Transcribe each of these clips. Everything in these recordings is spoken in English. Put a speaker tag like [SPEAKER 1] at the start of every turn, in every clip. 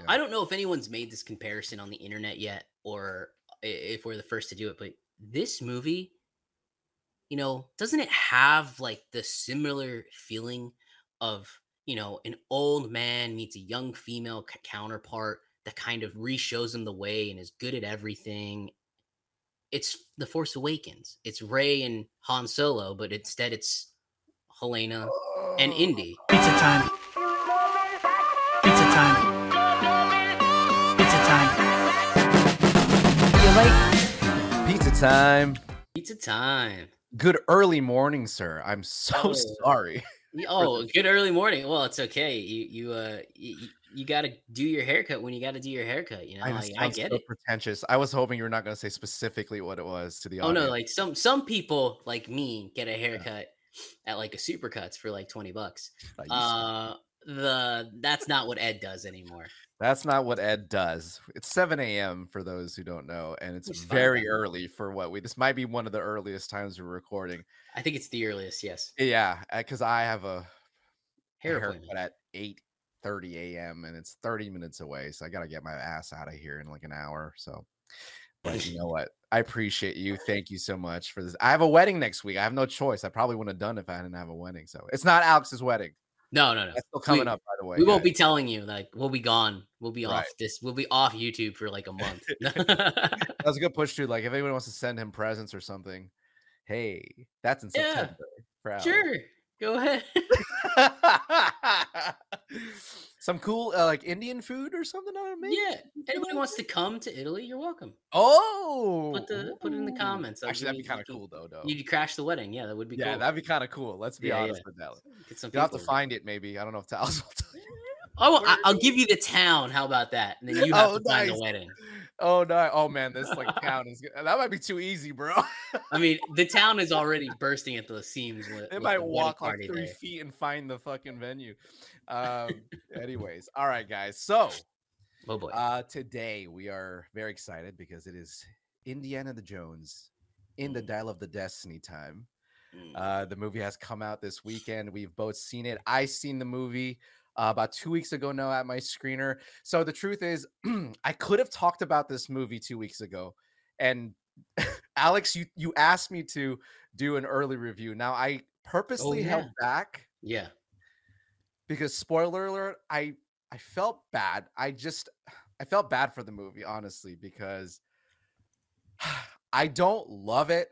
[SPEAKER 1] Yeah.
[SPEAKER 2] I don't know if anyone's made this comparison on the internet yet, or if we're the first to do it. But this movie, you know, doesn't it have like the similar feeling of you know an old man meets a young female c- counterpart that kind of re-shows him the way and is good at everything. It's the Force Awakens. It's Rey and Han Solo, but instead it's Helena and oh. Indy.
[SPEAKER 3] Pizza time. Time. Pizza time.
[SPEAKER 1] Good early morning, sir. I'm so
[SPEAKER 2] Oh.
[SPEAKER 1] sorry.
[SPEAKER 2] Oh, good early morning. Well, it's okay. You you uh you, you got to do your haircut when you got to do your haircut. You know,
[SPEAKER 1] I, just
[SPEAKER 2] I get
[SPEAKER 1] so
[SPEAKER 2] it.
[SPEAKER 1] pretentious. I was hoping you were not going to say specifically what it was to the
[SPEAKER 2] Oh
[SPEAKER 1] audience.
[SPEAKER 2] no, like some some people like me get a haircut at like a supercuts for like twenty bucks. Uh, the that's not what Ed does anymore.
[SPEAKER 1] That's not what Ed does. It's 7 a.m. for those who don't know, and it's
[SPEAKER 2] It's
[SPEAKER 1] very
[SPEAKER 2] then.
[SPEAKER 1] early for what we. This might be one of the earliest times we're recording.
[SPEAKER 2] I think it's the earliest. Yes,
[SPEAKER 1] Yeah, because I have a
[SPEAKER 2] hair appointment.
[SPEAKER 1] at 8:30 a.m. and it's 30 minutes away, so I got to get my ass out of here in like an hour. So, but you know what? I appreciate you. Thank you so much for this. I have a wedding next week. I have no choice. I probably wouldn't have done if I didn't have a wedding. So it's not Alex's wedding.
[SPEAKER 2] No, no, no.
[SPEAKER 1] That's still coming
[SPEAKER 2] We-
[SPEAKER 1] up, by the way.
[SPEAKER 2] We won't be telling you. Like we'll be gone. We'll be
[SPEAKER 1] Right.
[SPEAKER 2] off this. We'll be off YouTube for like a month.
[SPEAKER 1] That was a good push too. Like if anyone wants to send him presents or something, hey, that's in
[SPEAKER 2] Yeah,
[SPEAKER 1] September. Alex.
[SPEAKER 2] sure. Go ahead.
[SPEAKER 1] Some cool uh, like Indian food or something. I don't know, maybe?
[SPEAKER 2] yeah. Anybody wants to come to Italy, you're welcome.
[SPEAKER 1] Oh,
[SPEAKER 2] Put the put it in the comments.
[SPEAKER 1] Actually, that'd be kind of cool though. Though.
[SPEAKER 2] can- You could crash the wedding. Yeah, that would be cool.
[SPEAKER 1] yeah,
[SPEAKER 2] cool.
[SPEAKER 1] that'd be kind of cool. Let's be
[SPEAKER 2] Yeah,
[SPEAKER 1] honest
[SPEAKER 2] yeah.
[SPEAKER 1] with that.
[SPEAKER 2] Get some
[SPEAKER 1] You'll have to find it, maybe. I don't know if Talis will tell you.
[SPEAKER 2] Oh, I'll give you the town. How about that? And then you have
[SPEAKER 1] Oh,
[SPEAKER 2] to find the wedding.
[SPEAKER 1] Oh no! Oh man, this like town is that might be too easy, bro.
[SPEAKER 2] I mean, the town is already bursting at the seams. With,
[SPEAKER 1] They might walk like three feet and find the fucking venue. Um, anyways, all right, guys. So
[SPEAKER 2] Oh boy.
[SPEAKER 1] uh, today we are very excited because it is Indiana the Jones in the
[SPEAKER 2] Mm.
[SPEAKER 1] Dial of the Destiny time.
[SPEAKER 2] Mm.
[SPEAKER 1] Uh, the movie has come out this weekend. We've both seen it. I seen the movie uh, about two weeks ago now at my screener. So the truth is, I could have talked about this movie two weeks ago, and Alex, you you asked me to do an early review. Now I purposely held
[SPEAKER 2] yeah.
[SPEAKER 1] back
[SPEAKER 2] yeah.
[SPEAKER 1] because spoiler alert, I I felt bad. I just I felt bad for the movie, honestly, because I don't love it,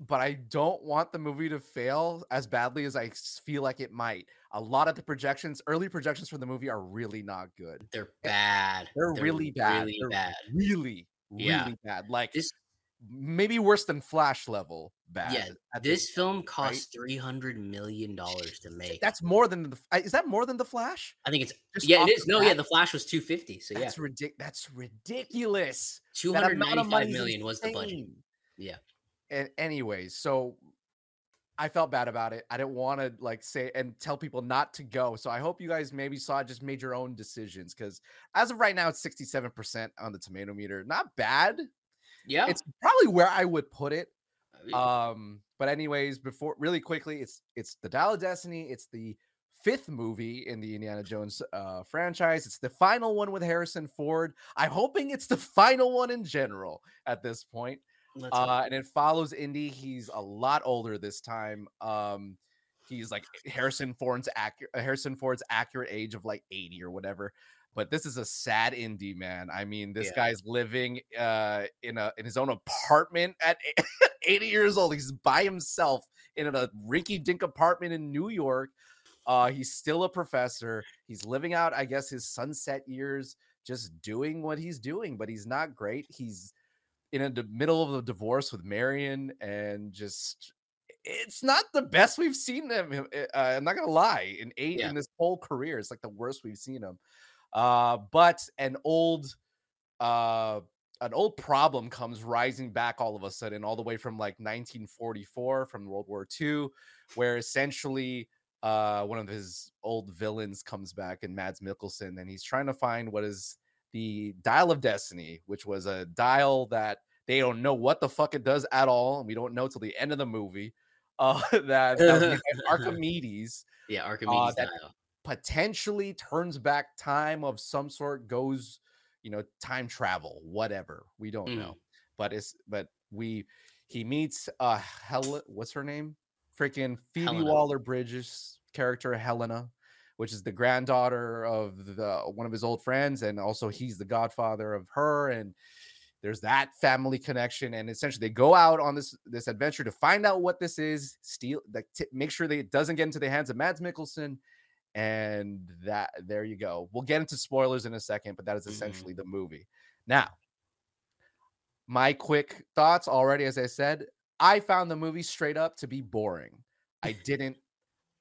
[SPEAKER 1] but I don't want the movie to fail as badly as I feel like it might. A lot of the projections, early projections for the movie are really not good.
[SPEAKER 2] They're eh, bad.
[SPEAKER 1] They're, really bad.
[SPEAKER 2] Really
[SPEAKER 1] They're
[SPEAKER 2] bad.
[SPEAKER 1] Really,
[SPEAKER 2] Yeah.
[SPEAKER 1] bad. Like
[SPEAKER 2] This
[SPEAKER 1] maybe worse than Flash level bad.
[SPEAKER 2] yeah. This
[SPEAKER 1] point,
[SPEAKER 2] film
[SPEAKER 1] right?
[SPEAKER 2] cost three hundred million dollars to make.
[SPEAKER 1] That's more than the. Is that more than the Flash?
[SPEAKER 2] I think it's
[SPEAKER 1] Just
[SPEAKER 2] yeah. It is. No, yeah. The Flash was two fifty. So yeah,
[SPEAKER 1] That's ridic- That's ridiculous.
[SPEAKER 2] two
[SPEAKER 1] That
[SPEAKER 2] hundred
[SPEAKER 1] amount of
[SPEAKER 2] ninety
[SPEAKER 1] money
[SPEAKER 2] five
[SPEAKER 1] is
[SPEAKER 2] million was the budget. Yeah.
[SPEAKER 1] And anyways, so I felt bad about it. I didn't want to like say and tell people not to go. So I hope you guys maybe saw just made your own decisions. Because as of right now, it's 67% on the tomato meter. Not bad.
[SPEAKER 2] Yeah.
[SPEAKER 1] It's probably where I would put it.
[SPEAKER 2] Uh,
[SPEAKER 1] Um, but anyways, before really quickly, it's it's the Dial of Destiny. It's the fifth movie in the Indiana Jones uh, franchise. It's the final one with Harrison Ford. I'm hoping it's the final one in general at this point. Uh, and it follows Indy. He's a lot older this time. Um, he's like Harrison Ford's accurate Harrison Ford's accurate age of like 80 or whatever. But this is a sad Indy man. I mean, this
[SPEAKER 2] Yeah.
[SPEAKER 1] guy's living uh in a in his own apartment at 80 years old. He's by himself in a rinky dink apartment in New York. Uh, he's still a professor. He's living out, I guess, his sunset years, just doing what he's doing, but he's not great. He's in the middle of a divorce with Marion, and just it's not the best we've seen him. him- Uh, I'm not gonna lie. In eight
[SPEAKER 2] Yeah.
[SPEAKER 1] in this whole career, it's like the worst we've seen him. Uh, but an old, uh, an old problem comes rising back all of a sudden, all the way from like 1944, from World War II, where essentially uh, one of his old villains comes back and Mads Mikkelsen, and he's trying to find what is the Dial of Destiny, which was a dial that they don't know what the fuck it does at all, and we don't know till the end of the movie. Uh, that, that Archimedes,
[SPEAKER 2] yeah. Archimedes
[SPEAKER 1] that-
[SPEAKER 2] dial.
[SPEAKER 1] potentially turns back time of some sort, goes, you know, time travel, whatever. We don't
[SPEAKER 2] Mhm.
[SPEAKER 1] know. But it's but we he meets uh Helen, what's her name? Freaking Phoebe Waller Bridge's character Helena, which is the granddaughter of the one of his old friends, and also he's the godfather of her. And there's that family connection, and essentially they go out on this this adventure to find out what this is, steal, like t- make sure that it doesn't get into the hands of Mads Mikkelsen, and that there you go. We'll get into spoilers in a second, but that is
[SPEAKER 2] Mhm.
[SPEAKER 1] essentially the movie. Now, my quick thoughts already, as I said, I found the movie straight up to be boring. I didn't.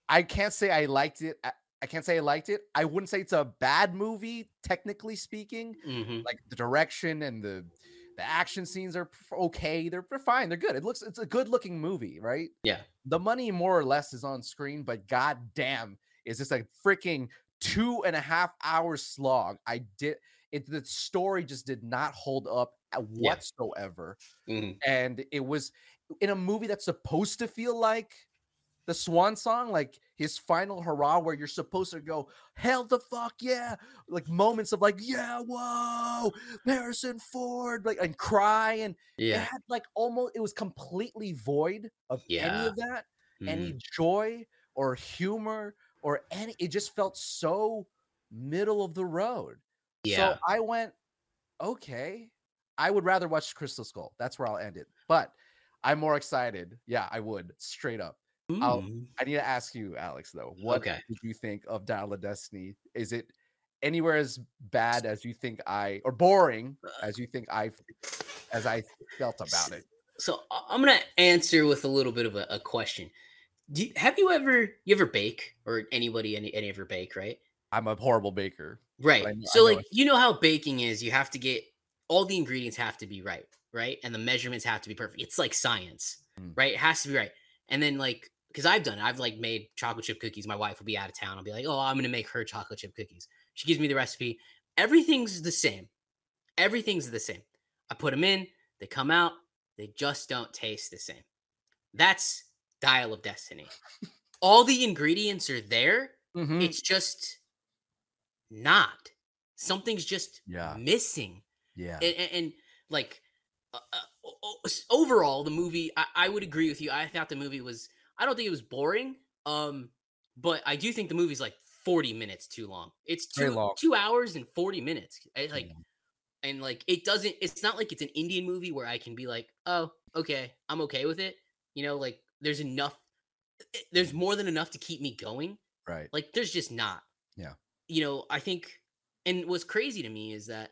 [SPEAKER 1] I can't say I liked it. I, can't say I liked it. I wouldn't say it's a bad movie, technically speaking.
[SPEAKER 2] Mhm.
[SPEAKER 1] Like the direction and the the action scenes are okay. They're, they're fine. They're good. It looks it's a good looking movie, right?
[SPEAKER 2] Yeah.
[SPEAKER 1] The money more or less is on screen, but god damn, is this a freaking two and a half hour slog? I did it. The story just did not hold up uh,
[SPEAKER 2] Yeah.
[SPEAKER 1] whatsoever
[SPEAKER 2] Mhm.
[SPEAKER 1] and it was in a movie that's supposed to feel like the swan song like his final hurrah where you're supposed to go hell the fuck yeah like moments of like yeah whoa harrison ford like and cry and it
[SPEAKER 2] Yeah.
[SPEAKER 1] had like almost it was completely void of
[SPEAKER 2] yeah.
[SPEAKER 1] any of that any
[SPEAKER 2] Mhm.
[SPEAKER 1] joy or humor or any it just felt so middle of the road
[SPEAKER 2] Yeah.
[SPEAKER 1] so I went, okay. I would rather watch Crystal Skull. That's where I'll end it. But I'm more excited. Yeah, I would straight up.
[SPEAKER 2] Mm.
[SPEAKER 1] I need to ask you, Alex, though. What
[SPEAKER 2] Okay.
[SPEAKER 1] did you think of Dial of Destiny? Is it anywhere as bad as you think I, or boring
[SPEAKER 2] Uh,
[SPEAKER 1] as you think I, as I felt about it?
[SPEAKER 2] So I'm gonna answer with a little bit of a, a question. Do you, have you ever you ever bake or anybody any any ever bake right?
[SPEAKER 1] I'm a horrible baker.
[SPEAKER 2] Right.
[SPEAKER 1] I kn- I
[SPEAKER 2] so like you know how baking is, you have to get all the ingredients have to be right, right? And the measurements have to be perfect. It's like science,
[SPEAKER 1] Mm.
[SPEAKER 2] right? It has to be right. And then like because I've done it, I've like made chocolate chip cookies. My wife will be out of town. I'll be like, oh, I'm gonna make her chocolate chip cookies. She gives me the recipe. Everything's the same. Everything's the same. I put them in, they come out, they just don't taste the same. That's Dial of Destiny. all the ingredients are there.
[SPEAKER 1] Mhm.
[SPEAKER 2] It's just not. Something's just
[SPEAKER 1] Yeah.
[SPEAKER 2] missing.
[SPEAKER 1] Yeah.
[SPEAKER 2] And, and, and, like uh, uh, o- o- s- overall, the movie, I, I would agree with you. I thought the movie was. I don't think it was boring. Um, but I do think the movie's like forty minutes too long. It's two
[SPEAKER 1] long.
[SPEAKER 2] two hours and forty minutes. I, like,
[SPEAKER 1] Yeah.
[SPEAKER 2] and like it doesn't. It's not like it's an Indian movie where I can be like, oh, okay, I'm okay with it. You know, like there's enough. eh, There's more than enough to keep me going.
[SPEAKER 1] right.
[SPEAKER 2] Like there's just not.
[SPEAKER 1] Yeah.
[SPEAKER 2] You know, I think and what's crazy to me is that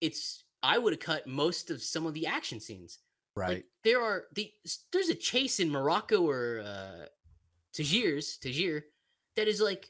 [SPEAKER 2] it's I would have cut most of some of the action scenes.
[SPEAKER 1] Right.
[SPEAKER 2] Like there are the there's a chase in Morocco or uh Tangiers, Tangier that is like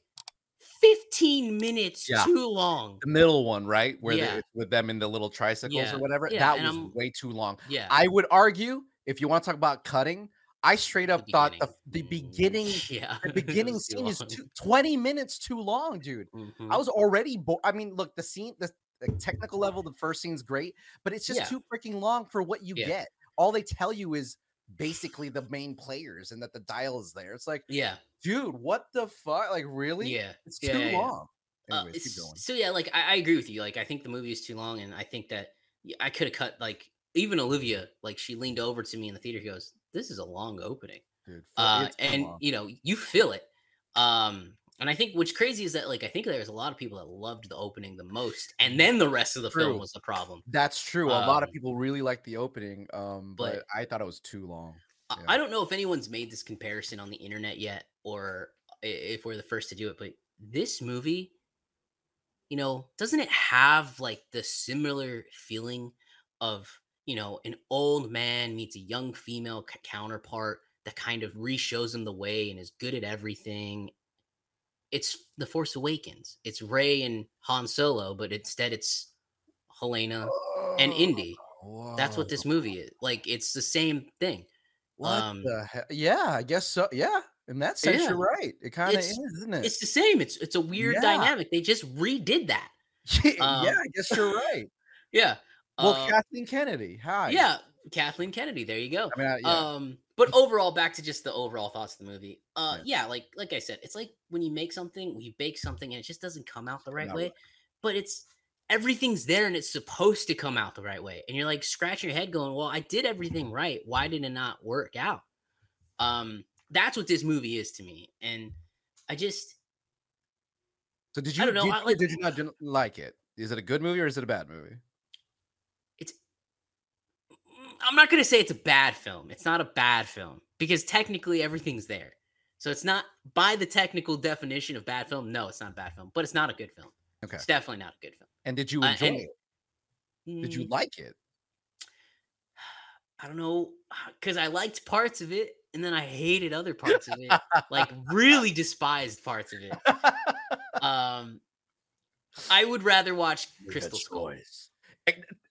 [SPEAKER 2] 15 minutes
[SPEAKER 1] Yeah.
[SPEAKER 2] too long.
[SPEAKER 1] the middle one, right? Where
[SPEAKER 2] Yeah.
[SPEAKER 1] with them in the little tricycles
[SPEAKER 2] Yeah.
[SPEAKER 1] or whatever. That was
[SPEAKER 2] I'm-
[SPEAKER 1] way too long.
[SPEAKER 2] Yeah.
[SPEAKER 1] I would argue if you want to talk about cutting, I straight up thought the the beginning
[SPEAKER 2] yeah.
[SPEAKER 1] the beginning
[SPEAKER 2] too
[SPEAKER 1] scene is two, 20 minutes too long, dude.
[SPEAKER 2] Mhm.
[SPEAKER 1] I was already bo- I mean, look, the scene, the, the technical level, the first scene's great, but it's just too freaking long for what you get. All they tell you is basically the main players and that the dial is there. It's like,
[SPEAKER 2] yeah.
[SPEAKER 1] dude, what the fuck? Like, really?
[SPEAKER 2] Yeah.
[SPEAKER 1] It's
[SPEAKER 2] Yeah,
[SPEAKER 1] too
[SPEAKER 2] yeah, yeah.
[SPEAKER 1] long.
[SPEAKER 2] Uh,
[SPEAKER 1] Anyways, keep going.
[SPEAKER 2] So yeah, like I, I agree with you. Like I think the movie is too long, and I think that I could have cut like even Olivia. Like she leaned over to me in the theater. She goes, "This is a long opening,"
[SPEAKER 1] Dude,
[SPEAKER 2] uh, and
[SPEAKER 1] long.
[SPEAKER 2] you know you feel it. Um, and I think what's crazy is that like I think there's a lot of people that loved the opening the most, and then the rest of the film was the problem.
[SPEAKER 1] That's true. A lot of
[SPEAKER 2] Um,
[SPEAKER 1] people really liked the opening, um, but,
[SPEAKER 2] but-
[SPEAKER 1] I thought it was too long.
[SPEAKER 2] I-
[SPEAKER 1] Yeah.
[SPEAKER 2] I don't know if anyone's made this comparison on the internet yet, or if we're the first to do it. But this movie, you know, doesn't it have like the similar feeling of you know an old man meets a young female c- counterpart that kind of re-shows him the way and is good at everything. It's The Force Awakens. It's Rey and Han Solo, but instead it's Helena and Indy. That's what this movie is. Like it's the same thing.
[SPEAKER 1] What
[SPEAKER 2] um,
[SPEAKER 1] the hell? Yeah, I guess so. Yeah, in that sense,
[SPEAKER 2] Yeah.
[SPEAKER 1] you're right. It kind of is, isn't it?
[SPEAKER 2] It's the same. It's it's a weird
[SPEAKER 1] Yeah.
[SPEAKER 2] dynamic. They just redid that.
[SPEAKER 1] yeah,
[SPEAKER 2] um,
[SPEAKER 1] I guess you're right.
[SPEAKER 2] Yeah.
[SPEAKER 1] Well,
[SPEAKER 2] uh,
[SPEAKER 1] Kathleen Kennedy. Hi.
[SPEAKER 2] yeah. Kathleen Kennedy. There you go.
[SPEAKER 1] I mean, I, yeah.
[SPEAKER 2] Um, but overall, back to just the overall thoughts of the movie. Uh, yeah. like like I said, it's like when you make something, when you bake something, and it just doesn't come out the right
[SPEAKER 1] Not
[SPEAKER 2] way.
[SPEAKER 1] right.
[SPEAKER 2] But it's everything's there, and it's supposed to come out the right way. And you're like scratching your head, going, "Well, I did everything right. Why did it not work out?" Um, that's what this movie is to me, and I just
[SPEAKER 1] so did you?
[SPEAKER 2] I don't know,
[SPEAKER 1] did,
[SPEAKER 2] I like-
[SPEAKER 1] did you didn't like it? Is it a good movie or is it a bad movie?
[SPEAKER 2] It's I'm not going to say it's a bad film. It's not a bad film because technically everything's there. So it's not by the technical definition of bad film. No, it's not a bad film, but it's not a good film.
[SPEAKER 1] Okay.
[SPEAKER 2] It's definitely not a good film.
[SPEAKER 1] And did you
[SPEAKER 2] Uh,
[SPEAKER 1] enjoy
[SPEAKER 2] and-
[SPEAKER 1] it? Did you
[SPEAKER 2] Mm,
[SPEAKER 1] like it?
[SPEAKER 2] I don't know because I liked parts of it and then I hated other parts of it. like really despised parts of it. Um, I would rather watch Crystal Skull.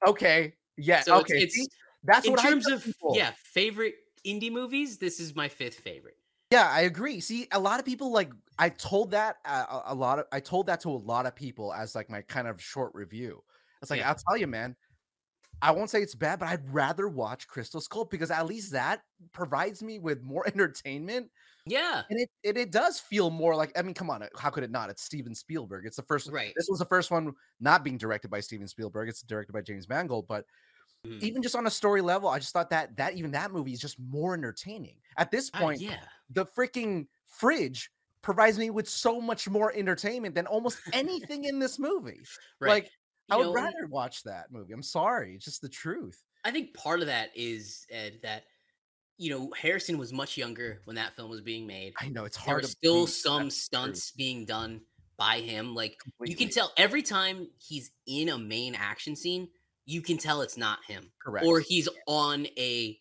[SPEAKER 1] Okay. Yeah.
[SPEAKER 2] So
[SPEAKER 1] okay.
[SPEAKER 2] it's,
[SPEAKER 1] see? That's
[SPEAKER 2] in
[SPEAKER 1] what
[SPEAKER 2] terms of
[SPEAKER 1] people.
[SPEAKER 2] yeah favorite Indy movies. This is my fifth favorite.
[SPEAKER 1] Yeah, I agree. See, a lot of people like I told that uh, a, lot of I told that to a lot of people as like my kind of short review. It's like
[SPEAKER 2] Yeah.
[SPEAKER 1] I'll tell you, man. I won't say it's bad, but I'd rather watch Crystal Skull because at least that provides me with more entertainment,
[SPEAKER 2] Yeah,
[SPEAKER 1] and it and it does feel more like. I mean, come on, how could it not? It's Steven Spielberg. It's the first.
[SPEAKER 2] right.
[SPEAKER 1] This was the first one not being directed by Steven Spielberg. It's directed by James Mangold, but
[SPEAKER 2] Mhm.
[SPEAKER 1] even just on a story level, I just thought that that even that movie is just more entertaining. At this
[SPEAKER 2] Uh,
[SPEAKER 1] point,
[SPEAKER 2] yeah.
[SPEAKER 1] the freaking fridge provides me with so much more entertainment than almost anything in this movie.
[SPEAKER 2] Right.
[SPEAKER 1] Like, I would
[SPEAKER 2] know,
[SPEAKER 1] rather watch that movie. I'm sorry, it's just the truth.
[SPEAKER 2] I think part of that is Ed, that you know Harrison was much younger when that film was being made.
[SPEAKER 1] I know it's
[SPEAKER 2] There
[SPEAKER 1] hard
[SPEAKER 2] were
[SPEAKER 1] to
[SPEAKER 2] still some
[SPEAKER 1] that's true
[SPEAKER 2] stunts being done by him. Like you can tell every time he's in a main action scene, you can tell it's not him,
[SPEAKER 1] correct.
[SPEAKER 2] or he's on a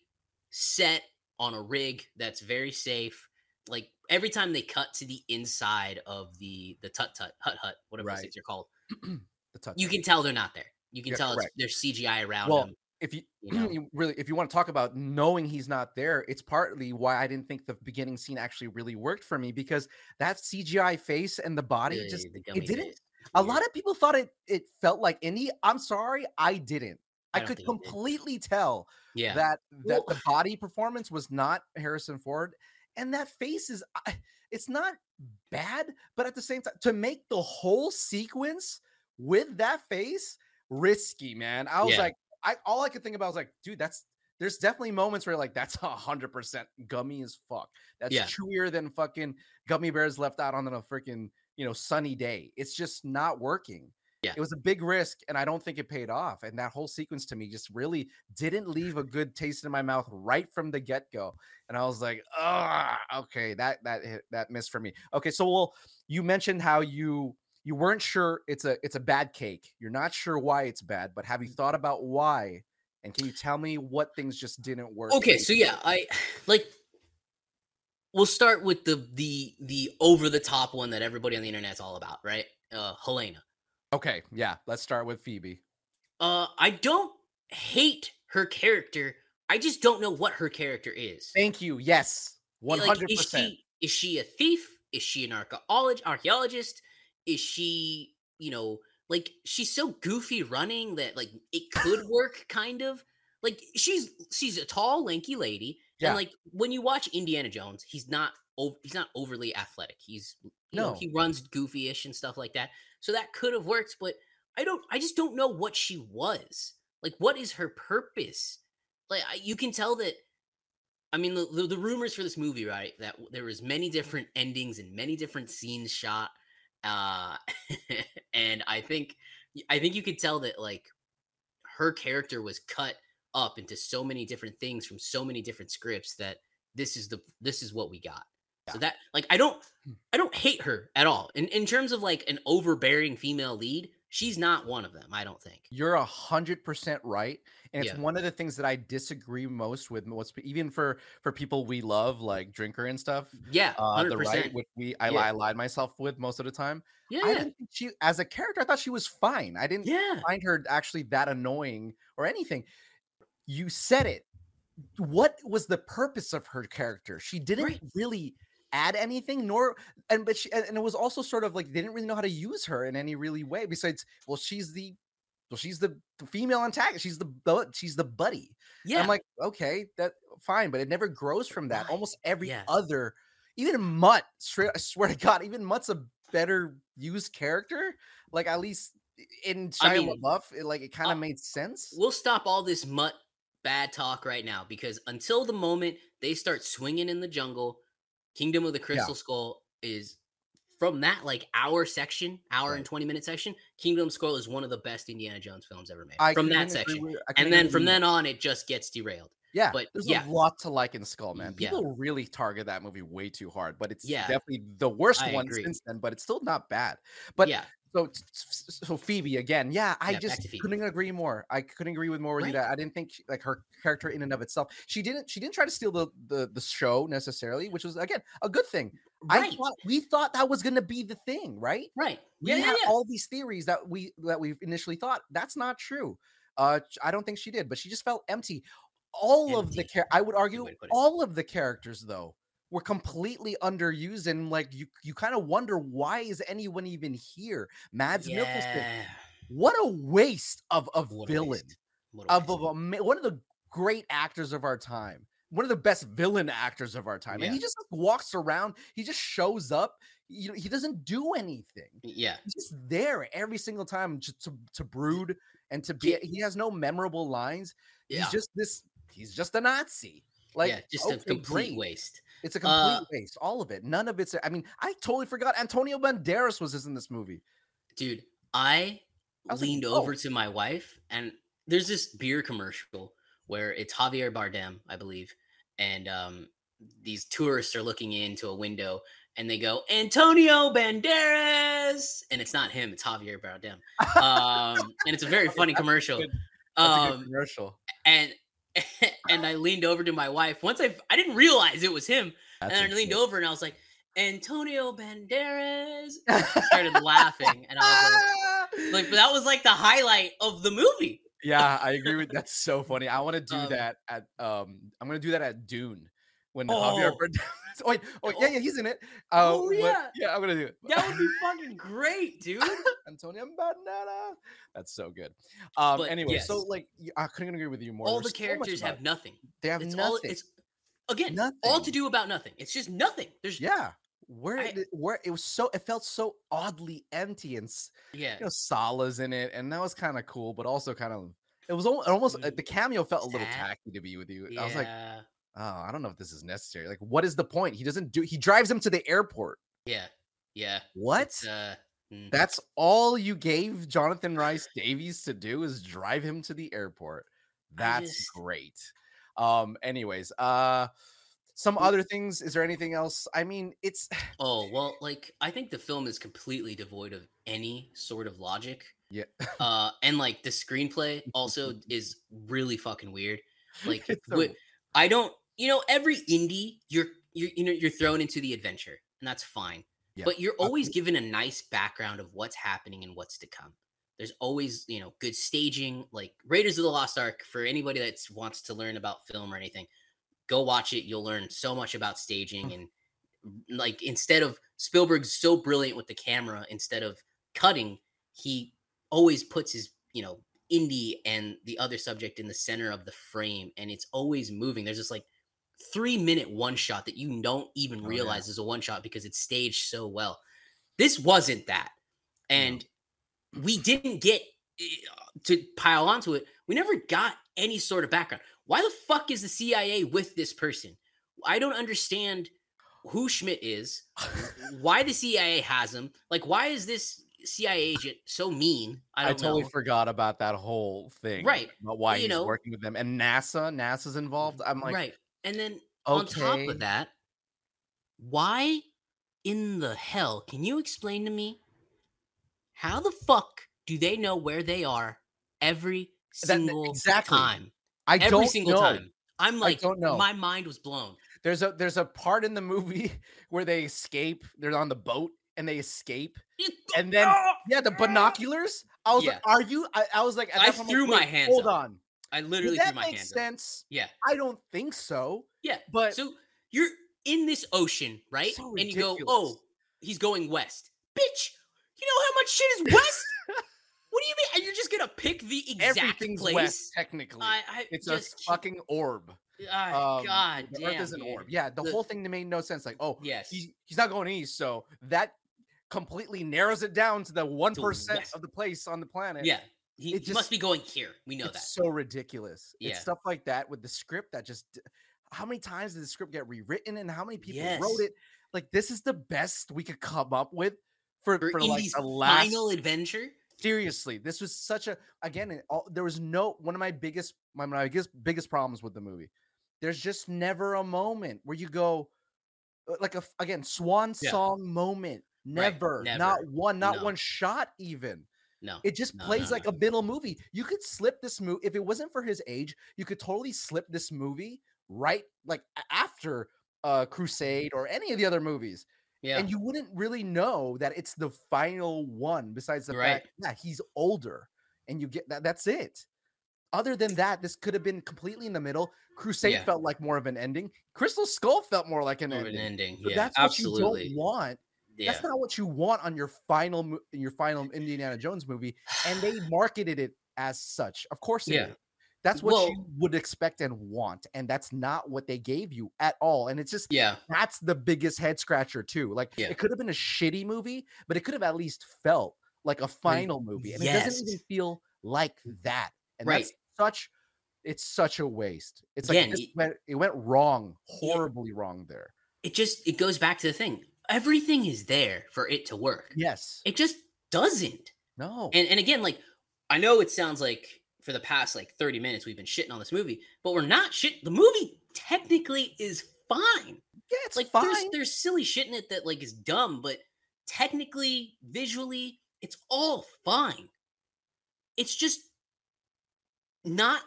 [SPEAKER 2] set on a rig that's very safe. Like every time they cut to the inside of the the tut tut hut hut, whatever
[SPEAKER 1] Right.
[SPEAKER 2] things are called, you can tell they're not there. You can
[SPEAKER 1] Yeah,
[SPEAKER 2] tell it's, there's CGI around
[SPEAKER 1] Well,
[SPEAKER 2] him.
[SPEAKER 1] if you,
[SPEAKER 2] you know?
[SPEAKER 1] you really if you want to talk about knowing he's not there, it's partly why I didn't think the beginning scene actually really worked for me because that CGI face and the body
[SPEAKER 2] the-
[SPEAKER 1] just
[SPEAKER 2] the gummy
[SPEAKER 1] didn't- a lot of people thought it it felt like Indy. I'm sorry, I didn't. I,
[SPEAKER 2] I
[SPEAKER 1] could
[SPEAKER 2] think it did.
[SPEAKER 1] completely tell
[SPEAKER 2] yeah.
[SPEAKER 1] that that
[SPEAKER 2] Well-
[SPEAKER 1] the body performance was not Harrison Ford, and that face is I- it's not bad, but at the same time, to make the whole sequence with that face risky, man. I was
[SPEAKER 2] Yeah.
[SPEAKER 1] like, I all I could think about was like, dude, that's there's definitely moments where like that's a hundred percent gummy as fuck. That's
[SPEAKER 2] Yeah.
[SPEAKER 1] chewier than fucking gummy bears left out on a freaking you know sunny day. It's just not working.
[SPEAKER 2] Yeah.
[SPEAKER 1] It was a big risk, and I don't think it paid off. And that whole sequence to me just really didn't leave a good taste in my mouth right from the get go. And I was like, ah, okay, that that hit, that missed for me. Okay, so well, you mentioned how you you weren't sure it's a it's a bad cake. You're not sure why it's bad, but have you thought about why? And can you tell me what things just didn't work?
[SPEAKER 2] okay so yeah i like we'll start with the the the over the top one that everybody on the internet's all about right uh helena
[SPEAKER 1] Okay, yeah, let's start with Phoebe.
[SPEAKER 2] uh i don't hate her character i just don't know what her character is
[SPEAKER 1] Thank you. Yes, one hundred
[SPEAKER 2] is
[SPEAKER 1] percent.
[SPEAKER 2] she is she a thief is she an archaeologist archaeologist is she you know like she's so goofy running that like it could work kind of like she's she's a tall lanky lady
[SPEAKER 1] Yeah.
[SPEAKER 2] and like when you watch indiana jones he's not ov- he's not overly athletic he's you know
[SPEAKER 1] No.
[SPEAKER 2] he runs goofy-ish and stuff like that so that could have worked but i don't i just don't know what she was like what is her purpose like I, you can tell that I mean, the, the, the rumors for this movie, right? That there was many different endings and many different scenes shot, uh, and I think I think you could tell that like her character was cut up into so many different things from so many different scripts that this is the this is what we got. So that like I don't
[SPEAKER 1] Hmm.
[SPEAKER 2] I don't hate her at all. In in terms of like an overbearing female lead, she's not one of them. I don't think.
[SPEAKER 1] You're a hundred percent right, and it's
[SPEAKER 2] Yeah.
[SPEAKER 1] one of the things that I disagree most with. Most even for for people we love, like Drinker and stuff.
[SPEAKER 2] Yeah,
[SPEAKER 1] Uh, the right, which we I,
[SPEAKER 2] Yeah.
[SPEAKER 1] I lied myself with most of the time.
[SPEAKER 2] Yeah,
[SPEAKER 1] I didn't think she, as a character, I thought she was fine. I didn't
[SPEAKER 2] yeah.
[SPEAKER 1] find her actually that annoying or anything. You said it. What was the purpose of her character? She didn't
[SPEAKER 2] Right.
[SPEAKER 1] really add anything, nor and but she and it was also sort of like they didn't really know how to use her in any really way. Besides, well, she's the well, she's the, the female antagonist. She's the she's the buddy.
[SPEAKER 2] Yeah.
[SPEAKER 1] I'm like, okay, that fine, but it never grows from that. Almost every
[SPEAKER 2] Yeah.
[SPEAKER 1] other, even Mutt. Straight, I swear to God, even Mutt's a better used character. Like at least in Shia
[SPEAKER 2] I mean,
[SPEAKER 1] LaBeouf, it, like it kind of made sense.
[SPEAKER 2] we'll stop all this mutt bad talk right now because until the moment they start swinging in the jungle, Kingdom of the Crystal Skull is from that like hour section, hour and 20 minute section. Kingdom Skull is one of the best Indiana Jones films ever made
[SPEAKER 1] I
[SPEAKER 2] from that section.
[SPEAKER 1] with-
[SPEAKER 2] And then from then on, it just gets derailed.
[SPEAKER 1] Yeah,
[SPEAKER 2] But
[SPEAKER 1] there's
[SPEAKER 2] yeah.
[SPEAKER 1] a lot to like in Skull, man.
[SPEAKER 2] Yeah.
[SPEAKER 1] People really target that movie way too hard, but it's
[SPEAKER 2] Yeah.
[SPEAKER 1] definitely the worst
[SPEAKER 2] I
[SPEAKER 1] one
[SPEAKER 2] agree.
[SPEAKER 1] since then. But it's still not bad. But
[SPEAKER 2] yeah,
[SPEAKER 1] so so Phoebe again, yeah, I
[SPEAKER 2] Yeah,
[SPEAKER 1] just couldn't agree more. I couldn't agree with more with you that I didn't think she- like her character in and of itself. She didn't she didn't try to steal the the, the show necessarily, which was again a good thing. I thought we thought that was gonna be the thing, right?
[SPEAKER 2] right.
[SPEAKER 1] we
[SPEAKER 2] Yeah, yeah,
[SPEAKER 1] had
[SPEAKER 2] yeah.
[SPEAKER 1] all these theories that we that we initially thought that's not true uh i don't think she did but she just felt empty all of the care, i would argue
[SPEAKER 2] way to put it.
[SPEAKER 1] all of the characters though were completely underused and like you you kind of wonder why is anyone even here mads mikkelsen what a waste of of
[SPEAKER 2] What a
[SPEAKER 1] villain
[SPEAKER 2] waste. What a
[SPEAKER 1] of, of a, one of the great actors of our time one of the best villain actors of our time and he just like, walks around he just shows up you know he doesn't do anything
[SPEAKER 2] yeah.
[SPEAKER 1] he's just there every single time just to, to brood and to be
[SPEAKER 2] Yeah.
[SPEAKER 1] he has no memorable lines
[SPEAKER 2] Yeah.
[SPEAKER 1] he's just this he's just a nazi like
[SPEAKER 2] yeah, just a complete
[SPEAKER 1] great.
[SPEAKER 2] waste.
[SPEAKER 1] It's a complete
[SPEAKER 2] Uh,
[SPEAKER 1] waste all of it none of it's i mean i totally forgot antonio banderas was in this movie
[SPEAKER 2] Dude, I,
[SPEAKER 1] I like,
[SPEAKER 2] leaned
[SPEAKER 1] "Whoa."
[SPEAKER 2] over to my wife, and there's this beer commercial where it's Javier Bardem, I believe, and um, these tourists are looking into a window, and they go Antonio Banderas, and it's not him, it's Javier Bardem, um, and it's a very funny commercial.
[SPEAKER 1] good. That's a good
[SPEAKER 2] Um,
[SPEAKER 1] commercial
[SPEAKER 2] and and I leaned over to my wife once I I didn't realize it was him,
[SPEAKER 1] That's
[SPEAKER 2] and I leaned
[SPEAKER 1] insane.
[SPEAKER 2] over and I was like Antonio Banderas, started laughing, and I was like, like that was like the highlight of the movie.
[SPEAKER 1] yeah i agree with that's so funny i want to do
[SPEAKER 2] Um,
[SPEAKER 1] that at um i'm gonna do that at dune when Javier
[SPEAKER 2] Oh.
[SPEAKER 1] Bardem- oh, wait, oh yeah yeah he's in it uh,
[SPEAKER 2] Oh, yeah.
[SPEAKER 1] yeah i'm gonna do it
[SPEAKER 2] That would be fucking great, dude.
[SPEAKER 1] Antonio Banderas. That's so good. Um,
[SPEAKER 2] But
[SPEAKER 1] anyway, so like I couldn't agree with you more.
[SPEAKER 2] all
[SPEAKER 1] There's
[SPEAKER 2] the characters
[SPEAKER 1] about
[SPEAKER 2] have
[SPEAKER 1] it.
[SPEAKER 2] nothing.
[SPEAKER 1] they have
[SPEAKER 2] It's
[SPEAKER 1] nothing.
[SPEAKER 2] all it's again all to do about nothing. It's just nothing. There's
[SPEAKER 1] yeah. Where
[SPEAKER 2] I-
[SPEAKER 1] did it, where it was so it felt so oddly empty and
[SPEAKER 2] yeah.
[SPEAKER 1] you know Sallah's in it and that was kind of cool, but also kind of it was al- almost uh,
[SPEAKER 2] Mm,
[SPEAKER 1] the cameo felt a little tacky to be with you.
[SPEAKER 2] Yeah.
[SPEAKER 1] I was like, oh, I don't know if this is necessary. Like, what is the point? He doesn't do. He drives him to the airport.
[SPEAKER 2] yeah. Yeah.
[SPEAKER 1] What?
[SPEAKER 2] Uh, mm.
[SPEAKER 1] That's all you gave Jonathan Rhys-Davies to do is drive him to the airport. That's
[SPEAKER 2] just-
[SPEAKER 1] great. Um, anyways, uh some other things. Is there anything else? I mean, it's
[SPEAKER 2] Oh, well, like I think the film is completely devoid of any sort of logic.
[SPEAKER 1] yeah,
[SPEAKER 2] Uh and like the screenplay also is really fucking weird. Like
[SPEAKER 1] It's a-
[SPEAKER 2] wi- I don't you know, every Indy you're you're you know you're thrown into the adventure, and that's fine.
[SPEAKER 1] Yeah,
[SPEAKER 2] But you're always given a nice background of what's happening and what's to come. There's always, you know, good staging, like Raiders of the Lost Ark. For anybody that wants to learn about film or anything, go watch it. You'll learn so much about staging mm. and like instead of Spielberg's so brilliant with the camera, instead of cutting, he always puts his, you know, Indy and the other subject in the center of the frame, and it's always moving. There's this like three minute one shot that you don't even
[SPEAKER 1] Oh, yeah.
[SPEAKER 2] realize is a one shot because it's staged so well. This wasn't that. And we didn't get eh, to pile onto it. We never got any sort of background. Why the fuck is the CIA with this person? I don't understand who Schmidt is, why the CIA has him. Like, why is this CIA agent so mean? I
[SPEAKER 1] I, totally
[SPEAKER 2] know.
[SPEAKER 1] forgot about that whole thing.
[SPEAKER 2] Right.
[SPEAKER 1] About why
[SPEAKER 2] You
[SPEAKER 1] he's
[SPEAKER 2] know-
[SPEAKER 1] working with them and NASA. NASA's involved. I'm like,
[SPEAKER 2] right. And then on top of that, why in the hell can you explain to me how the fuck do they know where they are every
[SPEAKER 1] That- that-
[SPEAKER 2] single
[SPEAKER 1] exactly.
[SPEAKER 2] time?
[SPEAKER 1] I
[SPEAKER 2] Every
[SPEAKER 1] don't
[SPEAKER 2] single
[SPEAKER 1] know.
[SPEAKER 2] time. I'm like,
[SPEAKER 1] don't know.
[SPEAKER 2] my mind was blown.
[SPEAKER 1] There's a there's a part in the movie where they escape. They're on the boat and they escape. And then yeah, the ah! binoculars. I was like, "Are you?" I, I was like,
[SPEAKER 2] I
[SPEAKER 1] point,
[SPEAKER 2] threw my
[SPEAKER 1] "Wait,
[SPEAKER 2] hands
[SPEAKER 1] Hold
[SPEAKER 2] up.
[SPEAKER 1] on.
[SPEAKER 2] I
[SPEAKER 1] Does
[SPEAKER 2] literally threw
[SPEAKER 1] that
[SPEAKER 2] my
[SPEAKER 1] make
[SPEAKER 2] hands up.
[SPEAKER 1] sense?
[SPEAKER 2] Yeah.
[SPEAKER 1] I don't think so.
[SPEAKER 2] Yeah.
[SPEAKER 1] But
[SPEAKER 2] So you're in this ocean, right?
[SPEAKER 1] So
[SPEAKER 2] and you go, oh, he's going west. Bitch, you know how much shit is west? What do you mean? And you're just gonna pick the exact
[SPEAKER 1] Everything's
[SPEAKER 2] place?
[SPEAKER 1] west technically.
[SPEAKER 2] I, I
[SPEAKER 1] it's
[SPEAKER 2] just
[SPEAKER 1] a fucking orb.
[SPEAKER 2] Ah,
[SPEAKER 1] Um,
[SPEAKER 2] God
[SPEAKER 1] the
[SPEAKER 2] damn.
[SPEAKER 1] Earth is an
[SPEAKER 2] dude.
[SPEAKER 1] orb. Yeah, the,
[SPEAKER 2] The-
[SPEAKER 1] whole thing made no sense. Like, oh,
[SPEAKER 2] Yes.
[SPEAKER 1] he's he's not going east, so that completely narrows it down to the one percent of the place on the planet.
[SPEAKER 2] yeah. He,
[SPEAKER 1] it
[SPEAKER 2] he must be going here. We know
[SPEAKER 1] it's
[SPEAKER 2] that.
[SPEAKER 1] so ridiculous.
[SPEAKER 2] Yeah.
[SPEAKER 1] It's stuff like that with the script that just. How many times did the script get rewritten, and how many people
[SPEAKER 2] Yes.
[SPEAKER 1] wrote it? Like, this is the best we could come up with for
[SPEAKER 2] For,
[SPEAKER 1] for, like a last
[SPEAKER 2] final adventure.
[SPEAKER 1] seriously this was such a again all, there was no one of my biggest my, my biggest biggest problems with the movie there's just never a moment where you go uh, like a again swan
[SPEAKER 2] Yeah.
[SPEAKER 1] song moment
[SPEAKER 2] Right,
[SPEAKER 1] never,
[SPEAKER 2] never.
[SPEAKER 1] not one not
[SPEAKER 2] No.
[SPEAKER 1] one shot even
[SPEAKER 2] No.
[SPEAKER 1] it just
[SPEAKER 2] No,
[SPEAKER 1] plays
[SPEAKER 2] no,
[SPEAKER 1] like
[SPEAKER 2] no.
[SPEAKER 1] a middle movie you could slip this movie if it wasn't for his age you could totally slip this movie right like after uh crusade or any of the other movies
[SPEAKER 2] Yeah.
[SPEAKER 1] and you wouldn't really know that it's the final one besides the
[SPEAKER 2] Right.
[SPEAKER 1] fact that he's older and you get that that's it other than that this could have been completely in the middle crusade
[SPEAKER 2] Yeah.
[SPEAKER 1] felt like more of an ending crystal skull felt more like an
[SPEAKER 2] More
[SPEAKER 1] ending
[SPEAKER 2] an ending. Yeah.
[SPEAKER 1] that's what
[SPEAKER 2] absolutely.
[SPEAKER 1] you don't want
[SPEAKER 2] yeah.
[SPEAKER 1] that's not what you want on your final your final indiana eh, jones movie and they marketed it as such of course
[SPEAKER 2] Yeah.
[SPEAKER 1] did. that's what
[SPEAKER 2] Well-
[SPEAKER 1] you would expect and want and that's not what they gave you at all and it's just
[SPEAKER 2] yeah.
[SPEAKER 1] that's the biggest head scratcher too. Like
[SPEAKER 2] Yeah.
[SPEAKER 1] it could have been a shitty movie, but it could have at least felt like a final movie. And it doesn't even feel like mm. that. And
[SPEAKER 2] Right.
[SPEAKER 1] that's such it's such a waste. It's like
[SPEAKER 2] Again,
[SPEAKER 1] it, went, it went wrong, horribly wrong there.
[SPEAKER 2] It just it goes back to the thing. Everything is there for it to work.
[SPEAKER 1] Yes.
[SPEAKER 2] It just doesn't.
[SPEAKER 1] No.
[SPEAKER 2] And and again, like I know it sounds like for the past like 30 minutes we've been shitting on this movie, but we're not shit. The movie technically is fine.
[SPEAKER 1] yeah, it's
[SPEAKER 2] like
[SPEAKER 1] fine.
[SPEAKER 2] there's there's silly shit in it that like is dumb, but technically, visually, it's all fine. It's just not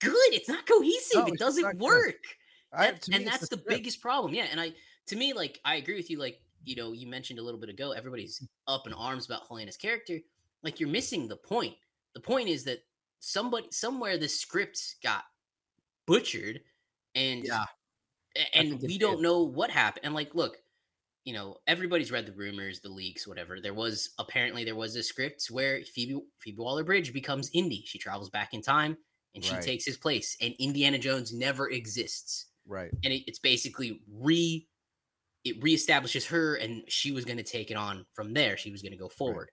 [SPEAKER 2] good. It's not cohesive.
[SPEAKER 1] No,
[SPEAKER 2] it doesn't
[SPEAKER 1] good.
[SPEAKER 2] work.
[SPEAKER 1] I-
[SPEAKER 2] and and that's the, biggest problem. Yeah. And I to me, like I agree with you, like, you know, you mentioned a little bit ago, everybody's up in arms about Helena's character. Like you're missing the point. The point is that somebody somewhere the script got butchered and
[SPEAKER 1] Yeah.
[SPEAKER 2] and we don't know what happened. And like, look, you know, everybody's read the rumors, the leaks, whatever. There was apparently there was a script where Phoebe Phoebe Waller Bridge becomes Indy. She travels back in time and she
[SPEAKER 1] Right.
[SPEAKER 2] takes his place. And Indiana Jones never exists.
[SPEAKER 1] Right.
[SPEAKER 2] And it, it's basically re it reestablishes her, and she was going to take it on from there. She was going to go forward.